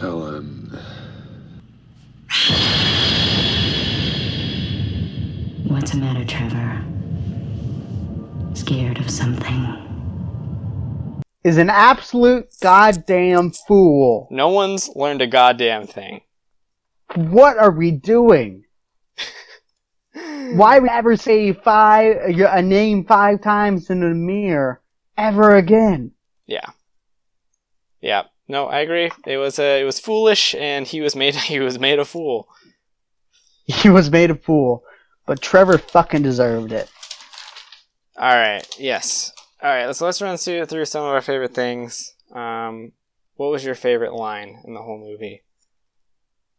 Speaker 4: Helen.
Speaker 5: What's the matter, Trevor? Scared of something?
Speaker 2: Is an absolute goddamn fool.
Speaker 3: no one's learned a goddamn thing.
Speaker 2: What are we doing? Why would I ever say five a name five times in a mirror ever again?
Speaker 3: Yeah, yeah. No, I agree. It was uh, it was foolish, and he was made he was made a fool.
Speaker 2: He was made a fool, but Trevor fucking deserved it.
Speaker 3: All right. Yes. All right. Let's let's run through through some of our favorite things. Um, what was your favorite line in the whole movie?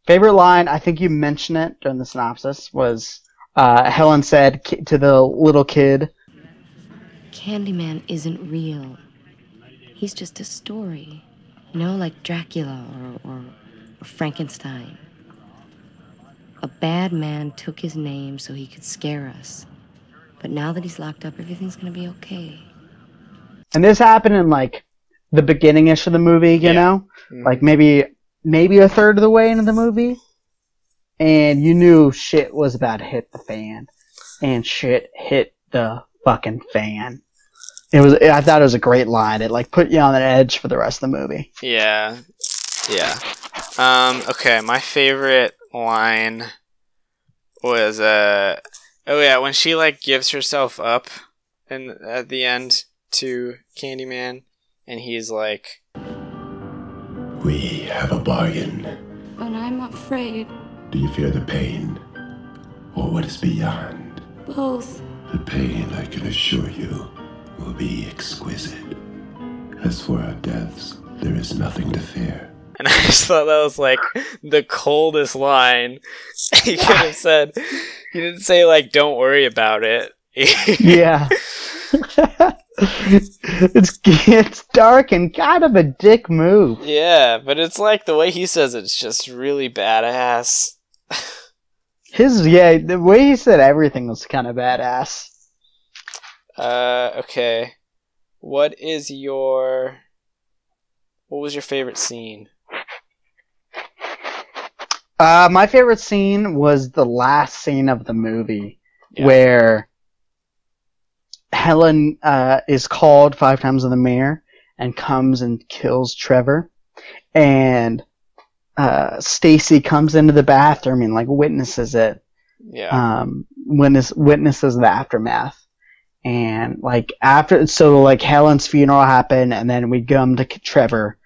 Speaker 2: Favorite line, I think you mentioned it during the synopsis, was uh, Helen said to the little kid,
Speaker 5: Candyman isn't real. He's just a story. You know, like Dracula or, or, or Frankenstein. A bad man took his name so he could scare us. But now that he's locked up, everything's gonna be okay.
Speaker 2: and this happened in like the beginning-ish of the movie, you
Speaker 3: Yeah.
Speaker 2: know, mm-hmm. like maybe maybe a third of the way into the movie, and you knew shit was about to hit the fan, and shit hit the fucking fan. It was. I thought it was a great line. It like put you on the edge for the rest of the movie.
Speaker 3: Yeah. Yeah. Um, okay, my favorite line was uh Oh yeah, when she like gives herself up, and at the end to Candyman, and he's like,
Speaker 6: We have a bargain.
Speaker 7: But I'm afraid.
Speaker 6: Do you fear the pain? Or what is beyond?
Speaker 7: Both.
Speaker 6: The pain, I can assure you, will be exquisite. As for our deaths, there is nothing to fear.
Speaker 3: and I just thought that was like the coldest line he could have said. He didn't say like, "Don't worry about it."
Speaker 2: Yeah. it's it's dark and kind of a dick move.
Speaker 3: yeah, but it's like the way he says it's just really badass.
Speaker 2: His yeah, the way he said everything was kind of badass.
Speaker 3: Uh, okay. What is your what was your favorite scene?
Speaker 2: Uh, my favorite scene was the last scene of the movie
Speaker 3: Yeah.
Speaker 2: where Helen uh, is called five times in the mirror and comes and kills Trevor, and uh, Stacy comes into the bathroom and like witnesses it.
Speaker 3: Yeah.
Speaker 2: um, witness witnesses the aftermath. And like after, so like Helen's funeral happened, and then we come to Trevor,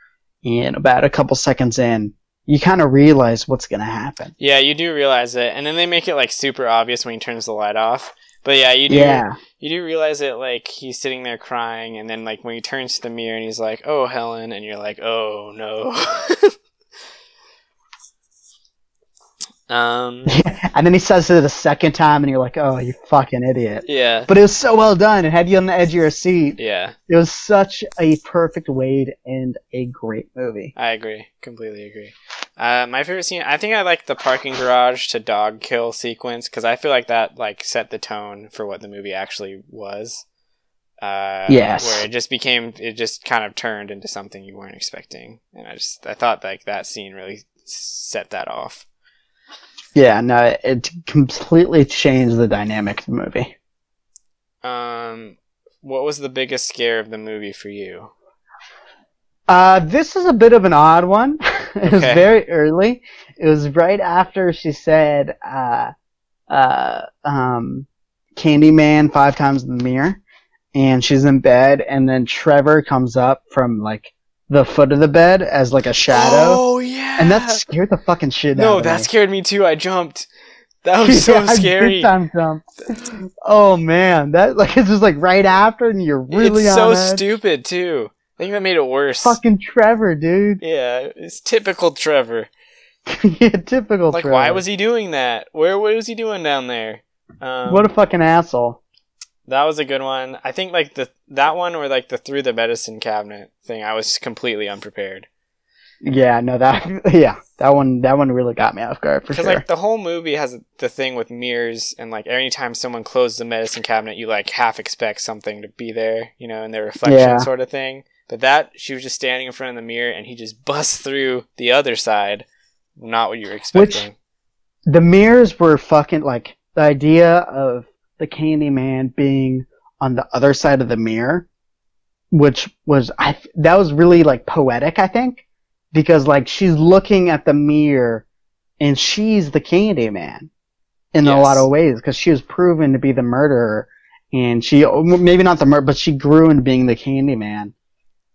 Speaker 2: and about a couple seconds in, you kind of realize what's gonna happen.
Speaker 3: yeah, you do realize it, and then they make it like super obvious when he turns the light off. But yeah, you do.
Speaker 2: Yeah,
Speaker 3: You do realize it like he's sitting there crying, and then like when he turns to the mirror and he's like, "Oh, Helen," and you're like, "Oh no." um.
Speaker 2: and then he says it a second time, and you're like, "Oh, you fucking idiot!"
Speaker 3: Yeah.
Speaker 2: But it was so well done. It had you on the edge of your seat.
Speaker 3: Yeah,
Speaker 2: It was such a perfect way to end a great movie.
Speaker 3: I agree. Completely agree. Uh, my favorite scene, I think I like the parking garage to dog kill sequence because I feel like that like set the tone for what the movie actually was. Uh,
Speaker 2: Yes.
Speaker 3: Where it just became, it just kind of turned into something you weren't expecting, and I just, I thought like that scene really set that off.
Speaker 2: Yeah, no, it completely changed the dynamic of the movie.
Speaker 3: Um, what was the biggest scare of the movie for you?
Speaker 2: Uh, this is a bit of an odd one. it was
Speaker 3: Okay.
Speaker 2: very early. It was right after she said, uh, uh, um, Candyman five times in the mirror, and she's in bed, and then Trevor comes up from like the foot of the bed as like a shadow,
Speaker 3: Oh yeah,
Speaker 2: and that scared the fucking shit out
Speaker 3: no, that scared me too. I jumped. That was so
Speaker 2: Yeah, I
Speaker 3: scary.
Speaker 2: time jumped. Oh man, that like it's just like right after, and you're really
Speaker 3: it's so
Speaker 2: edge.
Speaker 3: stupid too. I think that made it worse.
Speaker 2: Fucking Trevor, dude.
Speaker 3: Yeah, it's typical Trevor.
Speaker 2: yeah, typical.
Speaker 3: Like,
Speaker 2: Trevor.
Speaker 3: why was he doing that? Where what was he doing down there? Um,
Speaker 2: What a fucking asshole.
Speaker 3: That was a good one. I think like the that one or like the through the medicine cabinet thing. I was completely unprepared
Speaker 2: Yeah, no, that yeah, that one that one really got me off guard for
Speaker 3: because
Speaker 2: sure.
Speaker 3: like the whole movie has the thing with mirrors and like anytime someone closes the medicine cabinet, you like half expect something to be there, you know, in their reflection
Speaker 2: Yeah.
Speaker 3: sort of thing. But that she was just standing in front of the mirror and he just busts through the other side. Not what you were expecting.
Speaker 2: the mirrors were fucking like the idea of the Candyman being on the other side of the mirror, which was I that was really like poetic, I think, because like she's looking at the mirror and she's the Candyman in a lot of ways because she was proven to be the murderer and she maybe not the murder, but she grew into being the Candyman.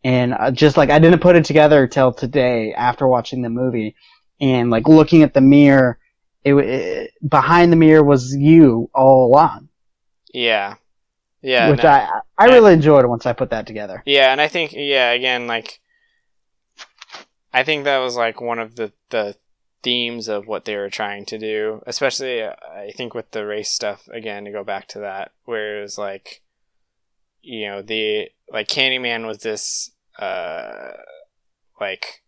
Speaker 2: And uh, just like I didn't put it together till today after watching the movie and like looking at the mirror it, it behind the mirror was you all along,
Speaker 3: Yeah. Yeah.
Speaker 2: which
Speaker 3: no.
Speaker 2: I I really enjoyed once I put that together.
Speaker 3: Yeah, and I think yeah, again, like I think that was like one of the the themes of what they were trying to do, especially uh, I think with the race stuff again to go back to that where it was like you know, the like Candyman was this uh like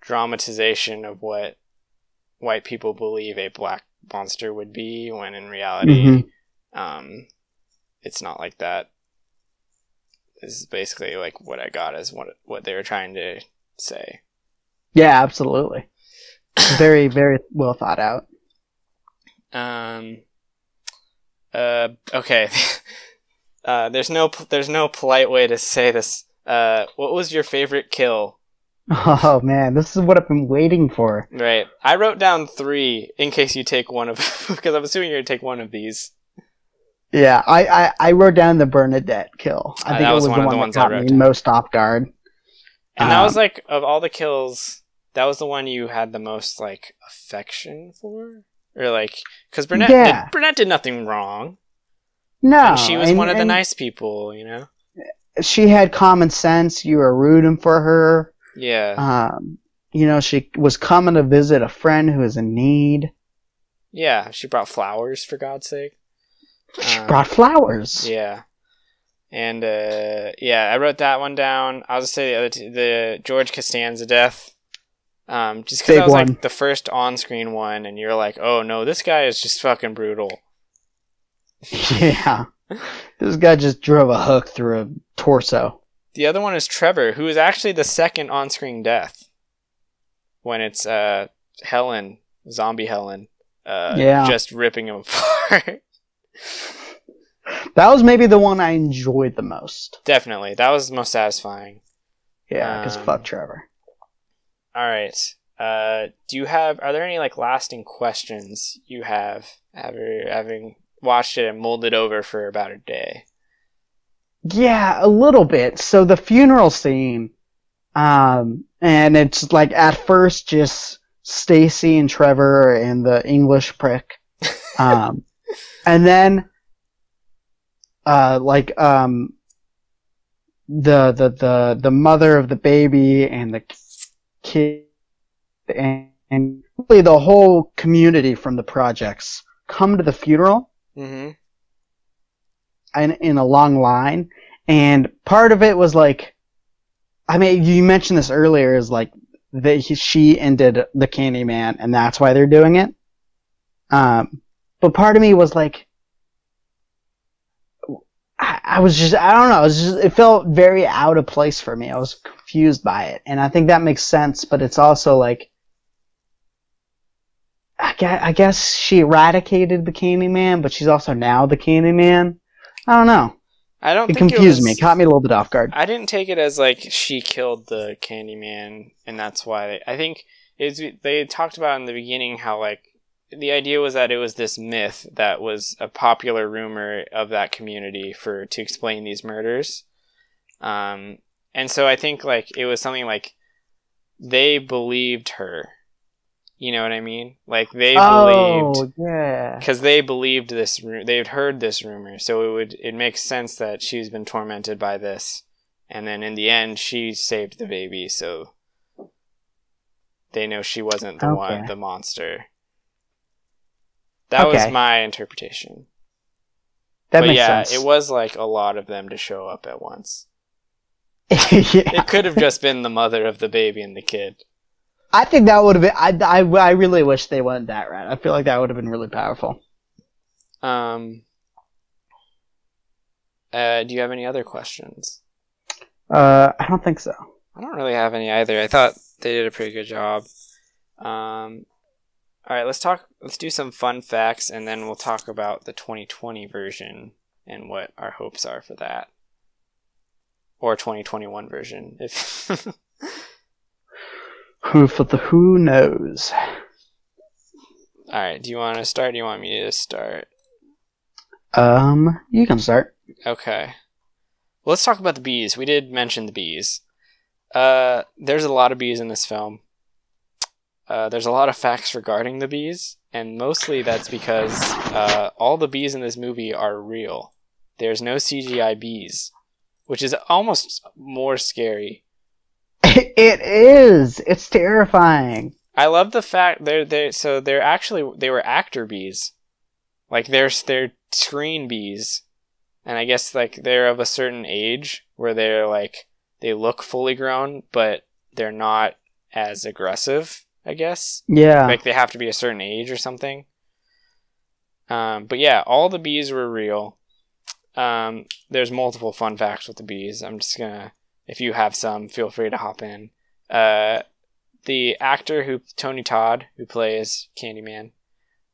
Speaker 3: dramatization of what white people believe a black monster would be when in reality
Speaker 2: Mhm.
Speaker 3: Um it's not like that this is basically like what I got is what what they were trying to say.
Speaker 2: Yeah, absolutely. very very well thought out.
Speaker 3: Um. Uh. Okay. uh. There's no. There's no polite way to say this. Uh. What was your favorite kill?
Speaker 2: Oh man, this is what I've been waiting for.
Speaker 3: Right. I wrote down three in case you take one of because I'm assuming you're gonna take one of these.
Speaker 2: Yeah, I, I, I wrote down the Bernadette kill. I
Speaker 3: Uh,
Speaker 2: think
Speaker 3: that
Speaker 2: it
Speaker 3: was
Speaker 2: was,
Speaker 3: one
Speaker 2: the
Speaker 3: of the
Speaker 2: one
Speaker 3: ones
Speaker 2: that
Speaker 3: I wrote
Speaker 2: me
Speaker 3: down.
Speaker 2: most off guard.
Speaker 3: And that was
Speaker 2: Um,
Speaker 3: like of all the kills, that was the one you had the most like affection for, or like because Burnett
Speaker 2: Yeah.
Speaker 3: did, Burnett did nothing wrong,
Speaker 2: No,
Speaker 3: and she was
Speaker 2: and-
Speaker 3: one of the nice people, you know.
Speaker 2: She had common sense. You were rooting for her.
Speaker 3: Yeah,
Speaker 2: Um, you know, she was coming to visit a friend who was in need.
Speaker 3: yeah. She brought flowers for God's sake.
Speaker 2: She
Speaker 3: Um,
Speaker 2: brought flowers.
Speaker 3: Yeah. And uh, yeah, I wrote that one down. I'll just say the other two, the George Costanza death. Um, just because that was
Speaker 2: one.
Speaker 3: like the first on-screen one, and you're like, oh no, this guy is just fucking brutal.
Speaker 2: yeah. This guy just drove a hook through a torso.
Speaker 3: The other one is Trevor, who is actually the second on-screen death. When it's uh, Helen, zombie Helen, uh,
Speaker 2: Yeah.
Speaker 3: just ripping him apart.
Speaker 2: That was maybe the one I enjoyed the most.
Speaker 3: Definitely, that was the most satisfying.
Speaker 2: Yeah, because
Speaker 3: Um,
Speaker 2: fuck Trevor.
Speaker 3: All right. Uh, do you have? Are there any like lasting questions you have after having watched it and molded over for about a day?
Speaker 2: Yeah, a little bit. So the funeral scene, um, and it's like at first just Stacy and Trevor and the English prick, um, and then, uh, like um, the the the the mother of the baby and the kid and, and really the whole community from the projects come to the funeral
Speaker 3: Mm-hmm.
Speaker 2: in, in a long line. And part of it was like, I mean, you mentioned this earlier is like that she ended the Candyman and that's why they're doing it. Um, but part of me was like, I, I was just, I don't know, it was just, it felt very out of place for me. I was confused by it. And I think that makes sense, but it's also like, I guess, I guess she eradicated the Candyman, but she's also now the Candyman. I don't know.
Speaker 3: I don't.
Speaker 2: It
Speaker 3: think
Speaker 2: confused
Speaker 3: it was,
Speaker 2: me. Caught me a little bit off guard.
Speaker 3: I didn't take it as like she killed the Candyman, and that's why. They, I think it's they talked about in the beginning how like the idea was that it was this myth that was a popular rumor of that community for to explain these murders. Um, and so I think like it was something like they believed her. You know what I mean? Like they believed
Speaker 2: oh, yeah.
Speaker 3: because they believed this they had heard this rumor so it would it makes sense that she's been tormented by this and then in the end she saved the baby so they know she wasn't the one the monster that was my interpretation
Speaker 2: That
Speaker 3: but
Speaker 2: makes
Speaker 3: yeah
Speaker 2: sense.
Speaker 3: it was like a lot of them to show up at once
Speaker 2: yeah.
Speaker 3: it could have just been the mother of the baby and the kid
Speaker 2: I think that would have been. I, I, I really wish they went that route. I feel like that would have been really powerful.
Speaker 3: um uh, do you have any other questions
Speaker 2: Uh, I don't think so.
Speaker 3: I don't really have any either. I thought they did a pretty good job. Um, all right, let's talk. Let's do some fun facts, and then we'll talk about the 2020 version and what our hopes are for that, or 2021 version. If
Speaker 2: Who for the who knows?
Speaker 3: all right, do you want to start? Do you want me to start?
Speaker 2: Um, you can start.
Speaker 3: Okay. Well, let's talk about the bees. We did mention the bees. Uh, there's a lot of bees in this film. Uh, there's a lot of facts regarding the bees, and mostly that's because uh, all the bees in this movie are real. There's no CGI bees, which is almost more scary.
Speaker 2: It is. It's terrifying.
Speaker 3: I love the fact they're they so they're actually they were actor bees, like they're they're screen bees, and I guess like they're of a certain age where they're like they look fully grown, but they're not as aggressive. I guess
Speaker 2: Yeah.
Speaker 3: like they have to be a certain age or something. Um, but yeah, all the bees were real. Um, there's multiple fun facts with the bees. I'm just gonna, if you have some, feel free to hop in. Uh, the actor who Tony Todd, who plays Candyman,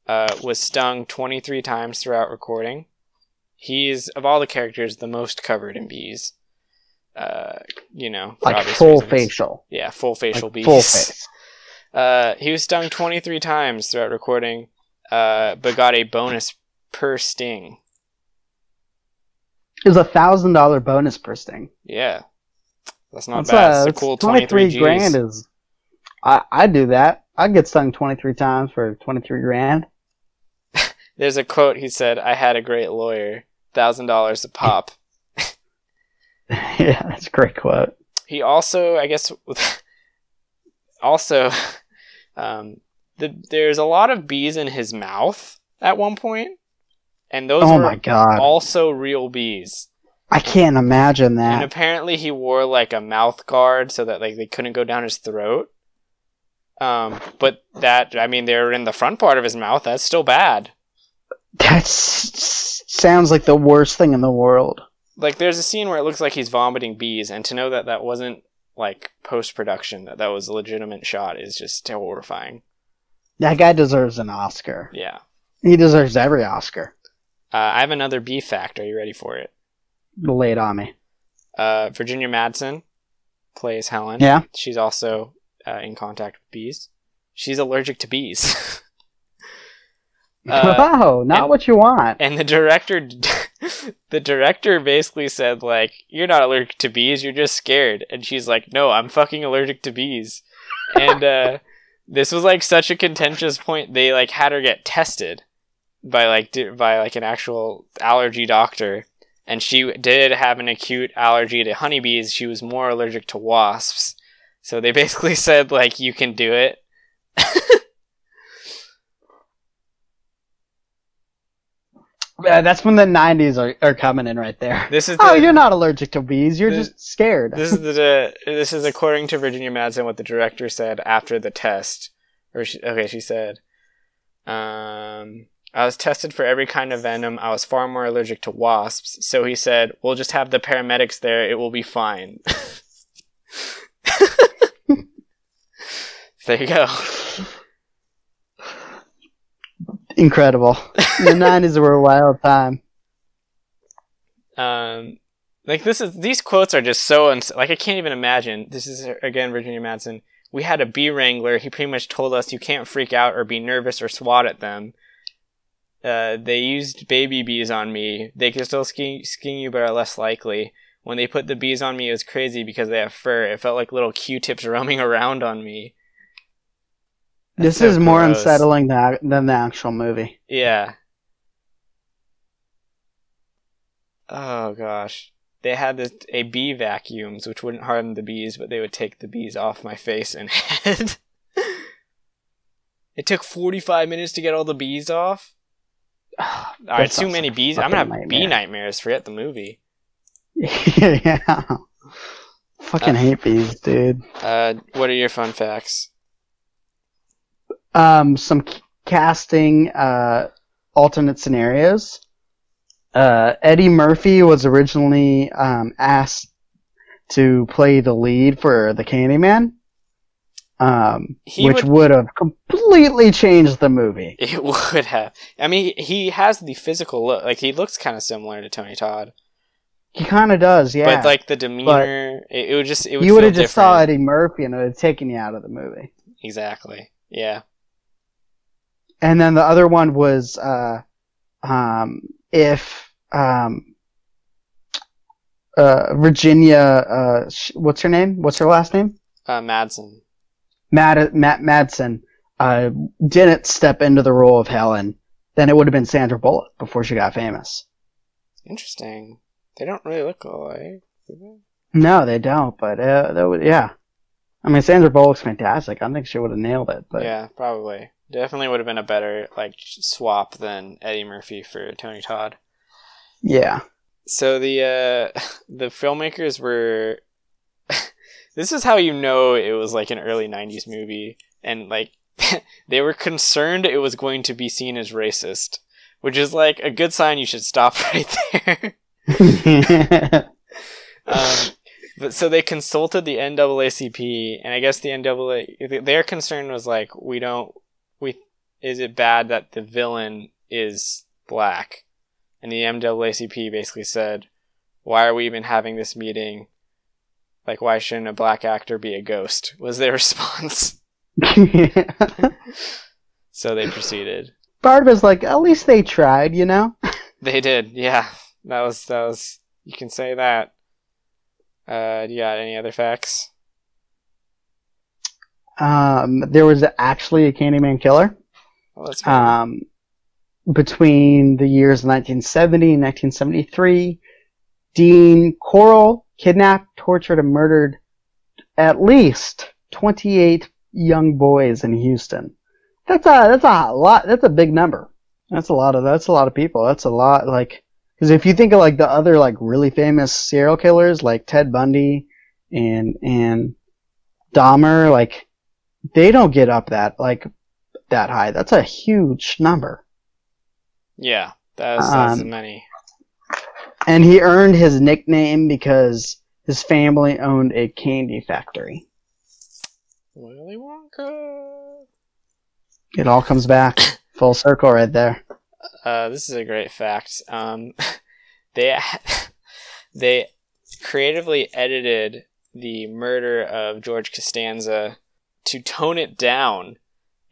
Speaker 3: uh, was stung 23 times throughout recording. He's of all the characters the most covered in bees. Uh, you know,
Speaker 2: like full
Speaker 3: reasons.
Speaker 2: facial.
Speaker 3: Yeah, full facial
Speaker 2: Like
Speaker 3: bees.
Speaker 2: full face.
Speaker 3: Uh, he was stung 23 times throughout recording, uh, but got a bonus per sting.
Speaker 2: Is a thousand dollar bonus per sting.
Speaker 3: Yeah, that's not
Speaker 2: That's,
Speaker 3: bad.
Speaker 2: uh,
Speaker 3: It's a cool twenty three Gs.
Speaker 2: grand is. I I do that. I get stung twenty three times for twenty three grand.
Speaker 3: There's a quote. He said, "I had a great lawyer. Thousand dollars a pop."
Speaker 2: yeah, that's a great quote.
Speaker 3: he also i guess also um the, there's a lot of bees in his mouth at one point and those
Speaker 2: Oh my god,
Speaker 3: also real bees.
Speaker 2: I can't imagine that.
Speaker 3: and apparently he wore like a mouth guard so that like they couldn't go down his throat. Um but that i mean they're in the front part of his mouth. That's still bad.
Speaker 2: That sounds like the worst thing in the world.
Speaker 3: like there's a scene where it looks like he's vomiting bees and to know that that wasn't like post production that that was a legitimate shot is just horrifying
Speaker 2: That guy deserves an Oscar.
Speaker 3: yeah
Speaker 2: He deserves every Oscar.
Speaker 3: Uh, I have another bee fact. Are you ready for it?
Speaker 2: Lay it on me.
Speaker 3: Uh, Virginia Madsen plays Helen.
Speaker 2: Yeah.
Speaker 3: She's also uh, in contact with bees. She's allergic to bees. Uh,
Speaker 2: wow, not
Speaker 3: and-
Speaker 2: what you want.
Speaker 3: and the director, the director basically said like, "You're not allergic to bees. You're just scared." And she's like, "No, I'm fucking allergic to bees." And uh, this was like such a contentious point. They like had her get tested by like di- by like an actual allergy doctor, and she did have an acute allergy to honeybees. She was more allergic to wasps. So they basically said like, "You can do it."
Speaker 2: Uh, that's when the '90s are, are coming in right there.
Speaker 3: This is
Speaker 2: Oh, you're not allergic to bees. You're
Speaker 3: This-
Speaker 2: just scared.
Speaker 3: this is the this is according to Virginia Madsen what the director said after the test. Or she, okay, she said, um, I was tested for every kind of venom. I was far more allergic to wasps. So he said, "We'll just have the paramedics there. It will be fine." there you go.
Speaker 2: Incredible. the '90s were a wild time.
Speaker 3: Um, like this is these quotes are just so uns- like I can't even imagine. This is again Virginia Madsen. We had a bee wrangler. He pretty much told us you can't freak out or be nervous or swat at them. Uh, they used baby bees on me. They can still sting you, but are less likely. When they put the bees on me, it was crazy because they have fur. It felt like little Q-tips roaming around on me. That's
Speaker 2: This
Speaker 3: so
Speaker 2: is more unsettling than, than the actual movie.
Speaker 3: Yeah. Oh gosh. They had this, a bee vacuums, which wouldn't harm the bees, but they would take the bees off my face and head. it took 45 minutes to get all the bees off. Alright,
Speaker 2: That
Speaker 3: too many
Speaker 2: like
Speaker 3: bees. I'm gonna have bee nightmares. Forget the movie.
Speaker 2: yeah. Fucking
Speaker 3: Uh,
Speaker 2: hate bees, dude.
Speaker 3: Uh, what are your fun facts?
Speaker 2: Um, some casting uh, alternate scenarios. Uh, Eddie Murphy was originally um, asked to play the lead for the Candyman, um, which
Speaker 3: would-
Speaker 2: have completely changed the movie.
Speaker 3: It would have. I mean, he has the physical look. Like, he looks kind of similar to Tony Todd.
Speaker 2: He kind of does, yeah.
Speaker 3: But, like, the demeanor, it, it would just, it would
Speaker 2: you would have just
Speaker 3: different.
Speaker 2: saw Eddie Murphy and it would have taken you out of the movie.
Speaker 3: Exactly. Yeah.
Speaker 2: And then the other one was uh, um, if um, uh, Virginia, uh, sh- what's her name? What's her last name?
Speaker 3: Uh, Madsen.
Speaker 2: Matt Matt Madsen uh, didn't step into the role of Helen, then it would have been Sandra Bullock before she got famous.
Speaker 3: Interesting. They don't really look alike. do they?
Speaker 2: No, they don't. But uh, that would, yeah. I mean, Sandra Bullock's fantastic. I think she would have nailed it. But
Speaker 3: Yeah, probably. Definitely would have been a better like swap than Eddie Murphy for Tony Todd.
Speaker 2: yeah.
Speaker 3: So the uh, the filmmakers were. this is how you know it was like an early '90s movie, and like they were concerned it was going to be seen as racist, which is like a good sign. You should stop right there. um, but so they consulted the NAACP, and I guess the NAA their concern was like, we don't, is it bad that the villain is black? And the NAACP basically said, why are we even having this meeting? Like, why shouldn't a black actor be a ghost? Was their response. So they proceeded.
Speaker 2: Part was like, at least they tried, you know?
Speaker 3: They did, yeah. That was that was You can say that. Uh, do you got any other facts?
Speaker 2: Um, there was actually a Candyman killer.
Speaker 3: Well.
Speaker 2: Um, between the years 1970 and 1973, Dean Corll kidnapped, tortured, and murdered at least 28 young boys in Houston. That's a that's a lot. That's a big number. That's a lot of that's a lot of people. That's a lot. Like because if you think of like the other like really famous serial killers like Ted Bundy and and Dahmer, like they don't get up that like that high. That's a huge number.
Speaker 3: yeah, that's, that's
Speaker 2: um,
Speaker 3: many.
Speaker 2: And he earned his nickname because his family owned a candy factory.
Speaker 3: Willy Wonka.
Speaker 2: It all comes back full circle right there.
Speaker 3: Uh, this is a great fact. Um, they they creatively edited the murder of George Costanza to tone it down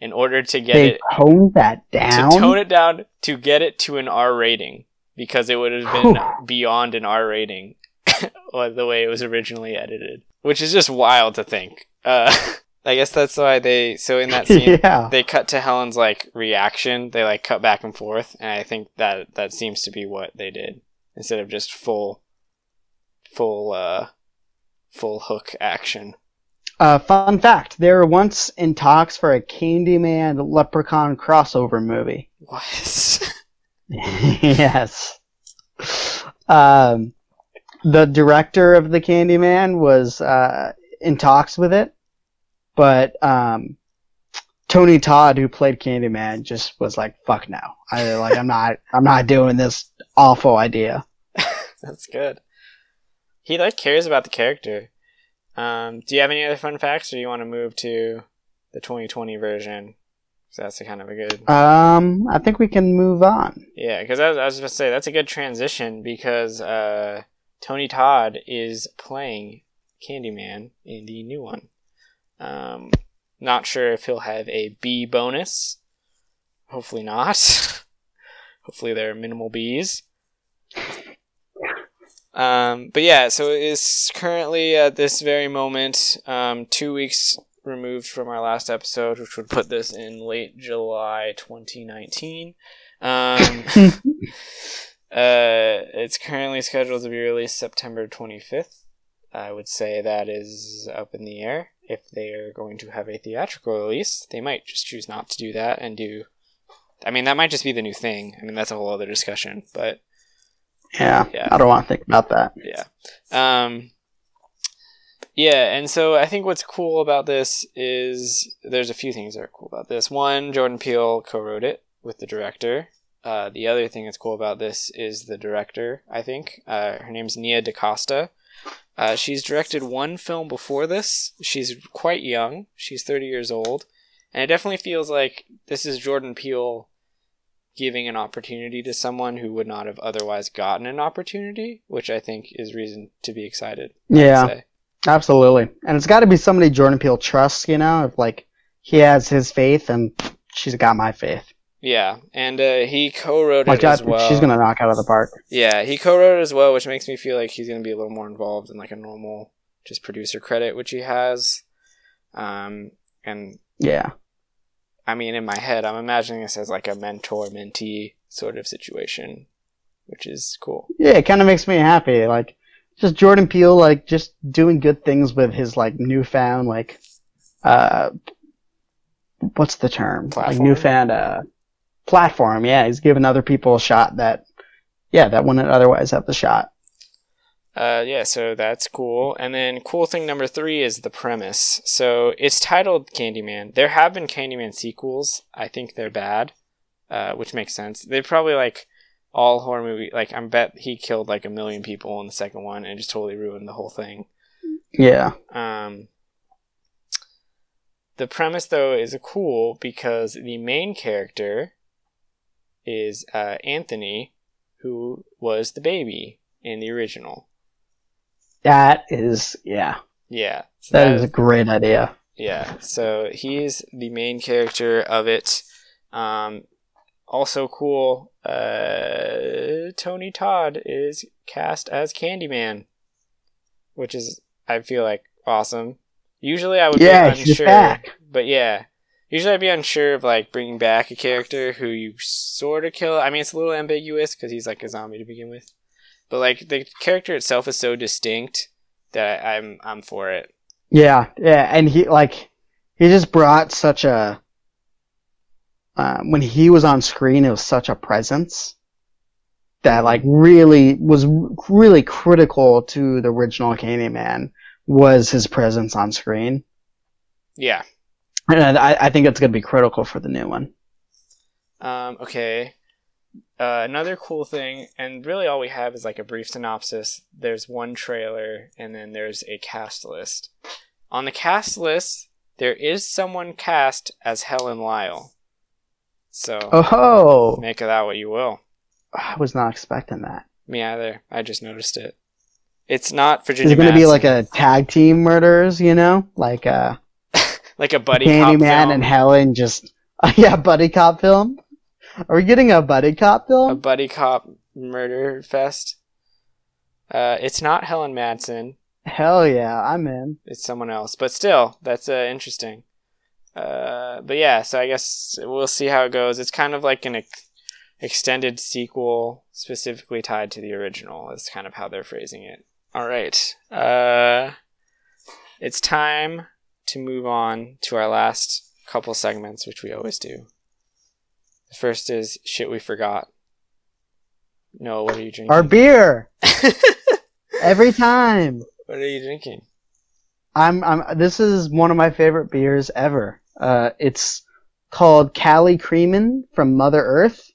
Speaker 3: in order to get
Speaker 2: They
Speaker 3: it
Speaker 2: toned that down.
Speaker 3: to tone it down to get it to an R rating because it would have been beyond an R rating the way it was originally edited, which is just wild to think. Uh, I guess that's why they so in that scene
Speaker 2: yeah.
Speaker 3: they cut to Helen's like reaction. They like cut back and forth, and I think that that seems to be what they did instead of just full, full, uh, full hook action.
Speaker 2: Uh, fun fact: they were once in talks for a Candyman Leprechaun crossover movie.
Speaker 3: What?
Speaker 2: yes. Um, the director of the Candyman was uh, in talks with it, but um, Tony Todd, who played Candyman, just was like, "Fuck no! I like, I'm not, I'm not doing this awful idea."
Speaker 3: That's good. He like cares about the character. Um, do you have any other fun facts, or do you want to move to the 2020 version? 'Cause that's a kind of a good.
Speaker 2: Um, I think we can move on.
Speaker 3: Yeah, because I, was- I was going to say that's a good transition because uh, Tony Todd is playing Candyman in the new one. Um, not sure if he'll have a bee bonus. Hopefully not. Hopefully there are minimal bees. Um, but yeah, so it's currently at this very moment, um, two weeks removed from our last episode, which would put this in late July 2019. Um, uh, it's currently scheduled to be released September 25th. I would say that is up in the air. If they are going to have a theatrical release, they might just choose not to do that and do. I mean, that might just be the new thing. I mean, that's a whole other discussion, but
Speaker 2: Yeah,
Speaker 3: Yeah.
Speaker 2: I don't want to think about that.
Speaker 3: yeah. Um, yeah, and so I think what's cool about this is there's a few things that are cool about this. One, Jordan Peele co-wrote it with the director. Uh, the other thing that's cool about this is the director. I think uh, her name's Nia DaCosta. Uh, she's directed one film before this. She's quite young. She's 30 years old, and it definitely feels like this is Jordan Peele giving an opportunity to someone who would not have otherwise gotten an opportunity, which I think is reason to be excited.
Speaker 2: Yeah. Absolutely. And it's got to be somebody Jordan Peele trusts, you know, if like he has his faith and she's got my faith.
Speaker 3: Yeah, and uh, he co-wrote
Speaker 2: Like
Speaker 3: it
Speaker 2: I
Speaker 3: as well.
Speaker 2: she's gonna knock out of the park.
Speaker 3: Yeah, he co-wrote it as well, which makes me feel like he's going to be a little more involved in like a normal just producer credit, which he has. Um, and
Speaker 2: Yeah.
Speaker 3: I mean, in my head, I'm imagining this as like a mentor-mentee sort of situation, which is cool.
Speaker 2: Yeah, it kind of makes me happy. Like just Jordan Peele, like just doing good things with his like newfound like, uh, what's the term? Like newfound uh platform. Yeah, he's giving other people a shot that, yeah, that wouldn't otherwise have the shot.
Speaker 3: Uh, yeah, so that's cool. And then cool thing number three is the premise. So it's titled Candyman. There have been Candyman sequels. I think they're bad, uh, which makes sense. They probably like all horror movie. Like I bet he killed like a million people in the second one and just totally ruined the whole thing.
Speaker 2: Yeah.
Speaker 3: Um, the premise though is cool because the main character is uh, Anthony, who was the baby in the original.
Speaker 2: That is, yeah,
Speaker 3: Yeah, so
Speaker 2: that is a great idea.
Speaker 3: Yeah, so he's the main character of it. Um, also cool. Uh, Tony Todd is cast as Candyman, which is I feel like awesome. Usually I would
Speaker 2: Yeah,
Speaker 3: be unsure,
Speaker 2: back.
Speaker 3: but yeah, usually I'd be unsure of like bringing back a character who you sort of kill. I mean, it's a little ambiguous because he's like a zombie to begin with, but like the character itself is so distinct that I'm I'm for it.
Speaker 2: Yeah, yeah, and he like he just brought such a uh, when he was on screen, it was such a presence that like really was really critical to the original Candyman was his presence on screen,
Speaker 3: Yeah.
Speaker 2: and I, I think it's going to be critical for the new one.
Speaker 3: Um, okay. Uh, another cool thing, and really all we have is like a brief synopsis. There's one trailer, and then there's a cast list. On the cast list, there is someone cast as Helen Lyle. So
Speaker 2: Oh,
Speaker 3: make of that what you will.
Speaker 2: I was not expecting that.
Speaker 3: Me either. I just noticed it. It's not Virginia.
Speaker 2: Is it going to be like a tag team murders? You know, like uh,
Speaker 3: like a buddy cop
Speaker 2: Candyman
Speaker 3: film?
Speaker 2: and Helen just yeah, buddy cop film. Are we getting a buddy cop film?
Speaker 3: a buddy cop murder fest? Uh, it's not Helen Madsen.
Speaker 2: Hell yeah, I'm in.
Speaker 3: it's someone else. But still, that's uh, interesting. Uh, but yeah, so I guess we'll see how it goes. It's kind of like an ex- extended sequel specifically tied to the original. Is kind of how they're phrasing it. All right. Uh, it's time to move on to our last couple segments, which we always do. First is shit we forgot. No, what are you drinking?
Speaker 2: Our beer every time.
Speaker 3: what are you drinking?
Speaker 2: I'm I'm. This is one of my favorite beers ever. Uh, it's called Cali Creamin' from Mother Earth.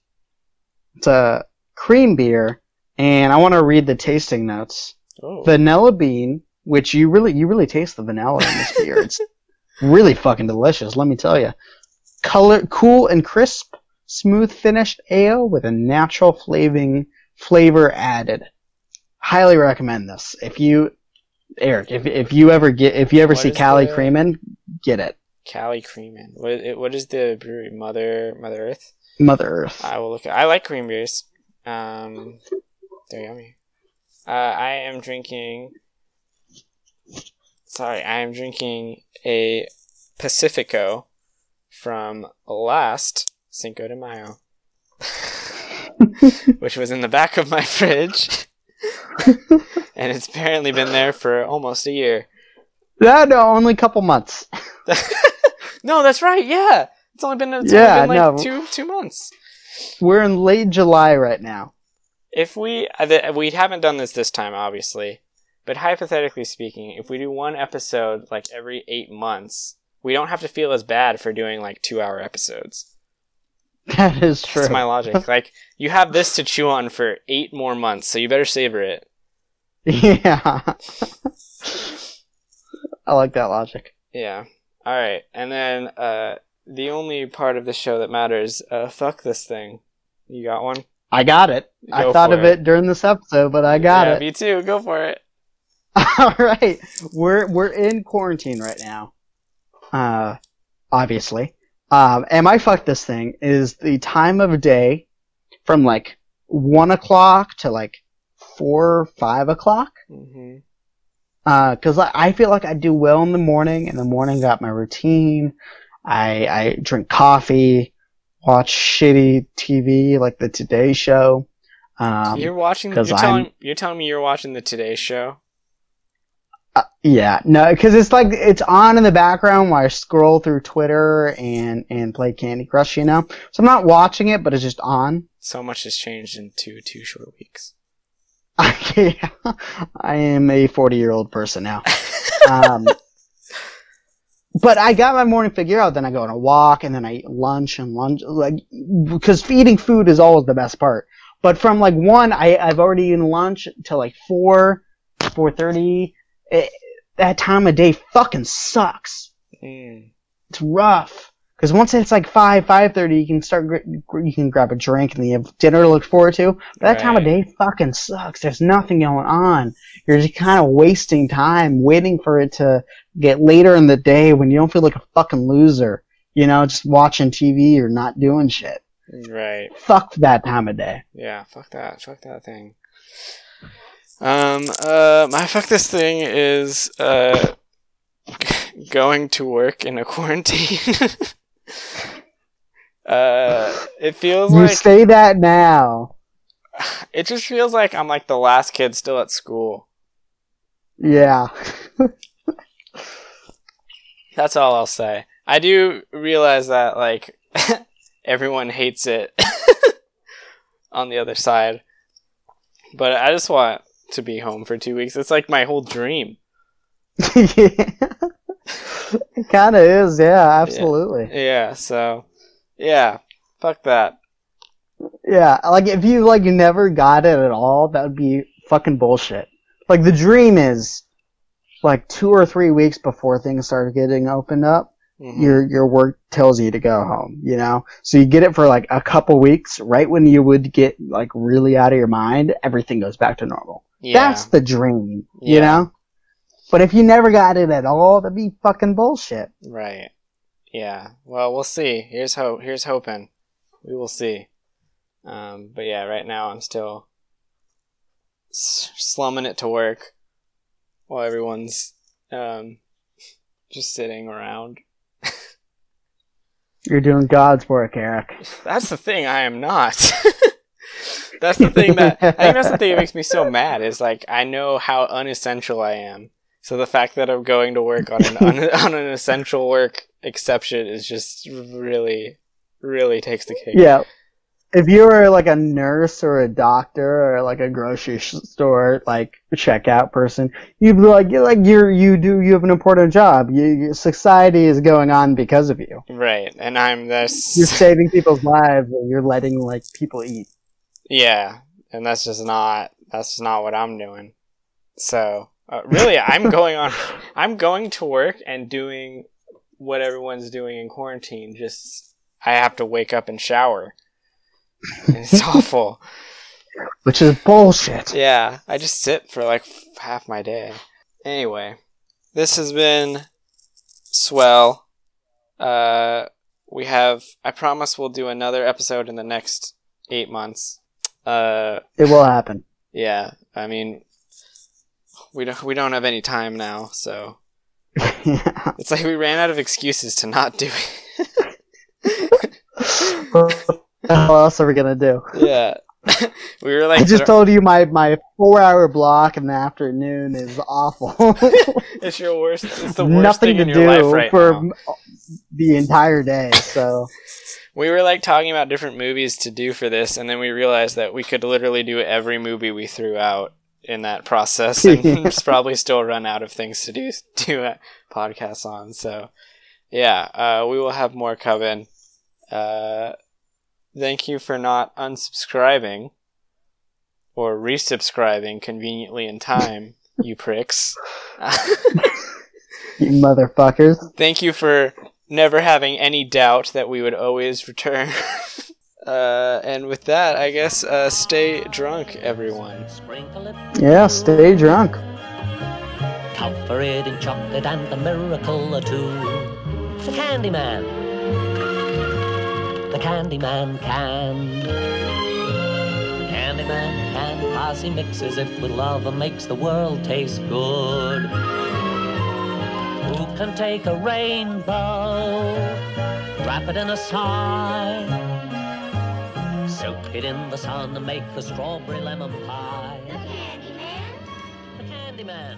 Speaker 2: It's a cream beer, and I want to read the tasting notes.
Speaker 3: Oh,
Speaker 2: vanilla bean, which you really you really taste the vanilla in this beer. It's really fucking delicious, let me tell you. Color cool and crisp, smooth finished ale with a natural flavoring flavor added. Highly recommend this. If you Eric, if if you ever get if you ever
Speaker 3: What
Speaker 2: see Cali
Speaker 3: the-
Speaker 2: Creamin', get it.
Speaker 3: Cali Creamin'. What is, what is the brewery? Mother Mother Earth.
Speaker 2: Mother Earth.
Speaker 3: I will look. I like cream beers. Um, they're yummy. Uh, I am drinking. Sorry, I am drinking a Pacifico from last Cinco de Mayo, which was in the back of my fridge, and it's apparently been there for almost a year.
Speaker 2: No, no, only a couple months.
Speaker 3: no, that's right. Yeah, it's only been it's
Speaker 2: Yeah,
Speaker 3: only been like
Speaker 2: no.
Speaker 3: two two months.
Speaker 2: We're in late July right now.
Speaker 3: if we uh, we haven't done this this time obviously but hypothetically speaking if we do one episode like every eight months we don't have to feel as bad for doing like two hour episodes
Speaker 2: That is true.
Speaker 3: that's my logic like you have this to chew on for eight more months so you better savor it
Speaker 2: Yeah. I like that logic.
Speaker 3: yeah all right and then uh the only part of the show that matters uh fuck this thing you got one
Speaker 2: I got it. I thought of it. during this episode, but I got
Speaker 3: yeah,
Speaker 2: it.
Speaker 3: me too go for it
Speaker 2: All right, we're we're in quarantine right now. Uh, obviously. Um, and my fuck this thing is the time of day from like one o'clock to like four or five o'clock.
Speaker 3: hmm
Speaker 2: Uh, cause I, I feel like I do well in the morning. In the morning, got my routine. I I drink coffee, watch shitty TV like the Today Show. Um,
Speaker 3: you're watching you're telling, you're telling me you're watching the today show
Speaker 2: Uh, yeah, no, because it's like it's on in the background while I scroll through Twitter and and play Candy Crush, you know. So I'm not watching it, but it's just on.
Speaker 3: so much has changed in two two short weeks.
Speaker 2: yeah, I am a 40 year old person now. Um, but I got my morning figure out. Then I go on a walk, and then I eat lunch and lunch, like because eating food is always the best part. But from like one, I I've already eaten lunch till like four, four thirty. That time of day fucking sucks.
Speaker 3: Mm.
Speaker 2: it's rough because once it's like five five thirty, you can start you can grab a drink and you have dinner to look forward to. But that time of day fucking sucks. There's nothing going on. You're just kind of wasting time waiting for it to get later in the day when you don't feel like a fucking loser. You know, just watching TV or not doing shit.
Speaker 3: Right.
Speaker 2: Fuck that time of day.
Speaker 3: Yeah, fuck that. Fuck that thing. Um, uh, my fuck this thing is, uh, going to work in a quarantine. uh, it feels
Speaker 2: You
Speaker 3: like,
Speaker 2: say that now.
Speaker 3: it just feels like I'm like the last kid still at school.
Speaker 2: Yeah.
Speaker 3: That's all I'll say. I do realize that, like, everyone hates it on the other side. But I just want to be home for two weeks. It's like my whole dream.
Speaker 2: yeah. It kind of is, yeah, absolutely.
Speaker 3: Yeah, so, yeah, fuck that.
Speaker 2: Yeah, like if you like never got it at all, that would be fucking bullshit. Like the dream is like two or three weeks before things start getting opened up,
Speaker 3: Mhm.
Speaker 2: your your work tells you to go home, you know? So you get it for like a couple weeks, right when you would get like really out of your mind, everything goes back to normal.
Speaker 3: Yeah.
Speaker 2: That's the dream, you know? But if you never got it at all, that'd be fucking bullshit.
Speaker 3: Right. Yeah. Well, we'll see. Here's hope. Here's hoping. We will see. Um, but yeah, right now I'm still s- slumming it to work while everyone's um, just sitting around.
Speaker 2: You're doing God's work, Eric.
Speaker 3: That's the thing. I am not. that's the thing that I think that's the thing that makes me so mad. Is like I know how unessential I am. So the fact that I'm going to work on an un- on an essential work exception is just really, really takes the cake.
Speaker 2: Yeah. If you were like a nurse or a doctor or like a grocery store like checkout person, you'd be like, you're like you're you do you have an important job. You, society is going on because of you.
Speaker 3: Right, and I'm this.
Speaker 2: You're saving people's lives and you're letting like people eat.
Speaker 3: Yeah, and that's just not that's just not what I'm doing. So uh, really, I'm going on. I'm going to work and doing what everyone's doing in quarantine. Just I have to wake up and shower. And it's awful.
Speaker 2: Which is bullshit.
Speaker 3: Yeah, I just sit for like f- half my day. Anyway, this has been swell. Uh, we have. I promise we'll do another episode in the next eight months. Uh,
Speaker 2: It will happen.
Speaker 3: yeah. I mean, we don't we don't have any time now, so
Speaker 2: yeah.
Speaker 3: it's like we ran out of excuses to not do it.
Speaker 2: what else are we gonna do?
Speaker 3: yeah, we were like,
Speaker 2: I just told you my my four hour block in the afternoon is awful.
Speaker 3: it's your worst. It's the worst
Speaker 2: Nothing
Speaker 3: thing
Speaker 2: to
Speaker 3: in your
Speaker 2: do
Speaker 3: life right
Speaker 2: for
Speaker 3: now.
Speaker 2: the entire day. So
Speaker 3: We were like talking about different movies to do for this, and then we realized that we could literally do every movie we threw out in that process, and just probably still run out of things to do do a podcast on. So, yeah, uh, we will have more coming. Uh, thank you for not unsubscribing or resubscribing conveniently in time, you pricks.
Speaker 2: you motherfuckers.
Speaker 3: Thank you for never having any doubt that we would always return. uh, and with that, I guess uh, stay drunk, everyone.
Speaker 2: Yeah, stay drunk.
Speaker 1: cover it in chocolate and a miracle or two. The Candyman. The Candyman can. Candyman can, cause he mixes it with love and makes the world taste good. Who can take a rainbow, wrap it in a sigh, soak it in the sun and make the strawberry lemon pie? The Candyman. The Candyman.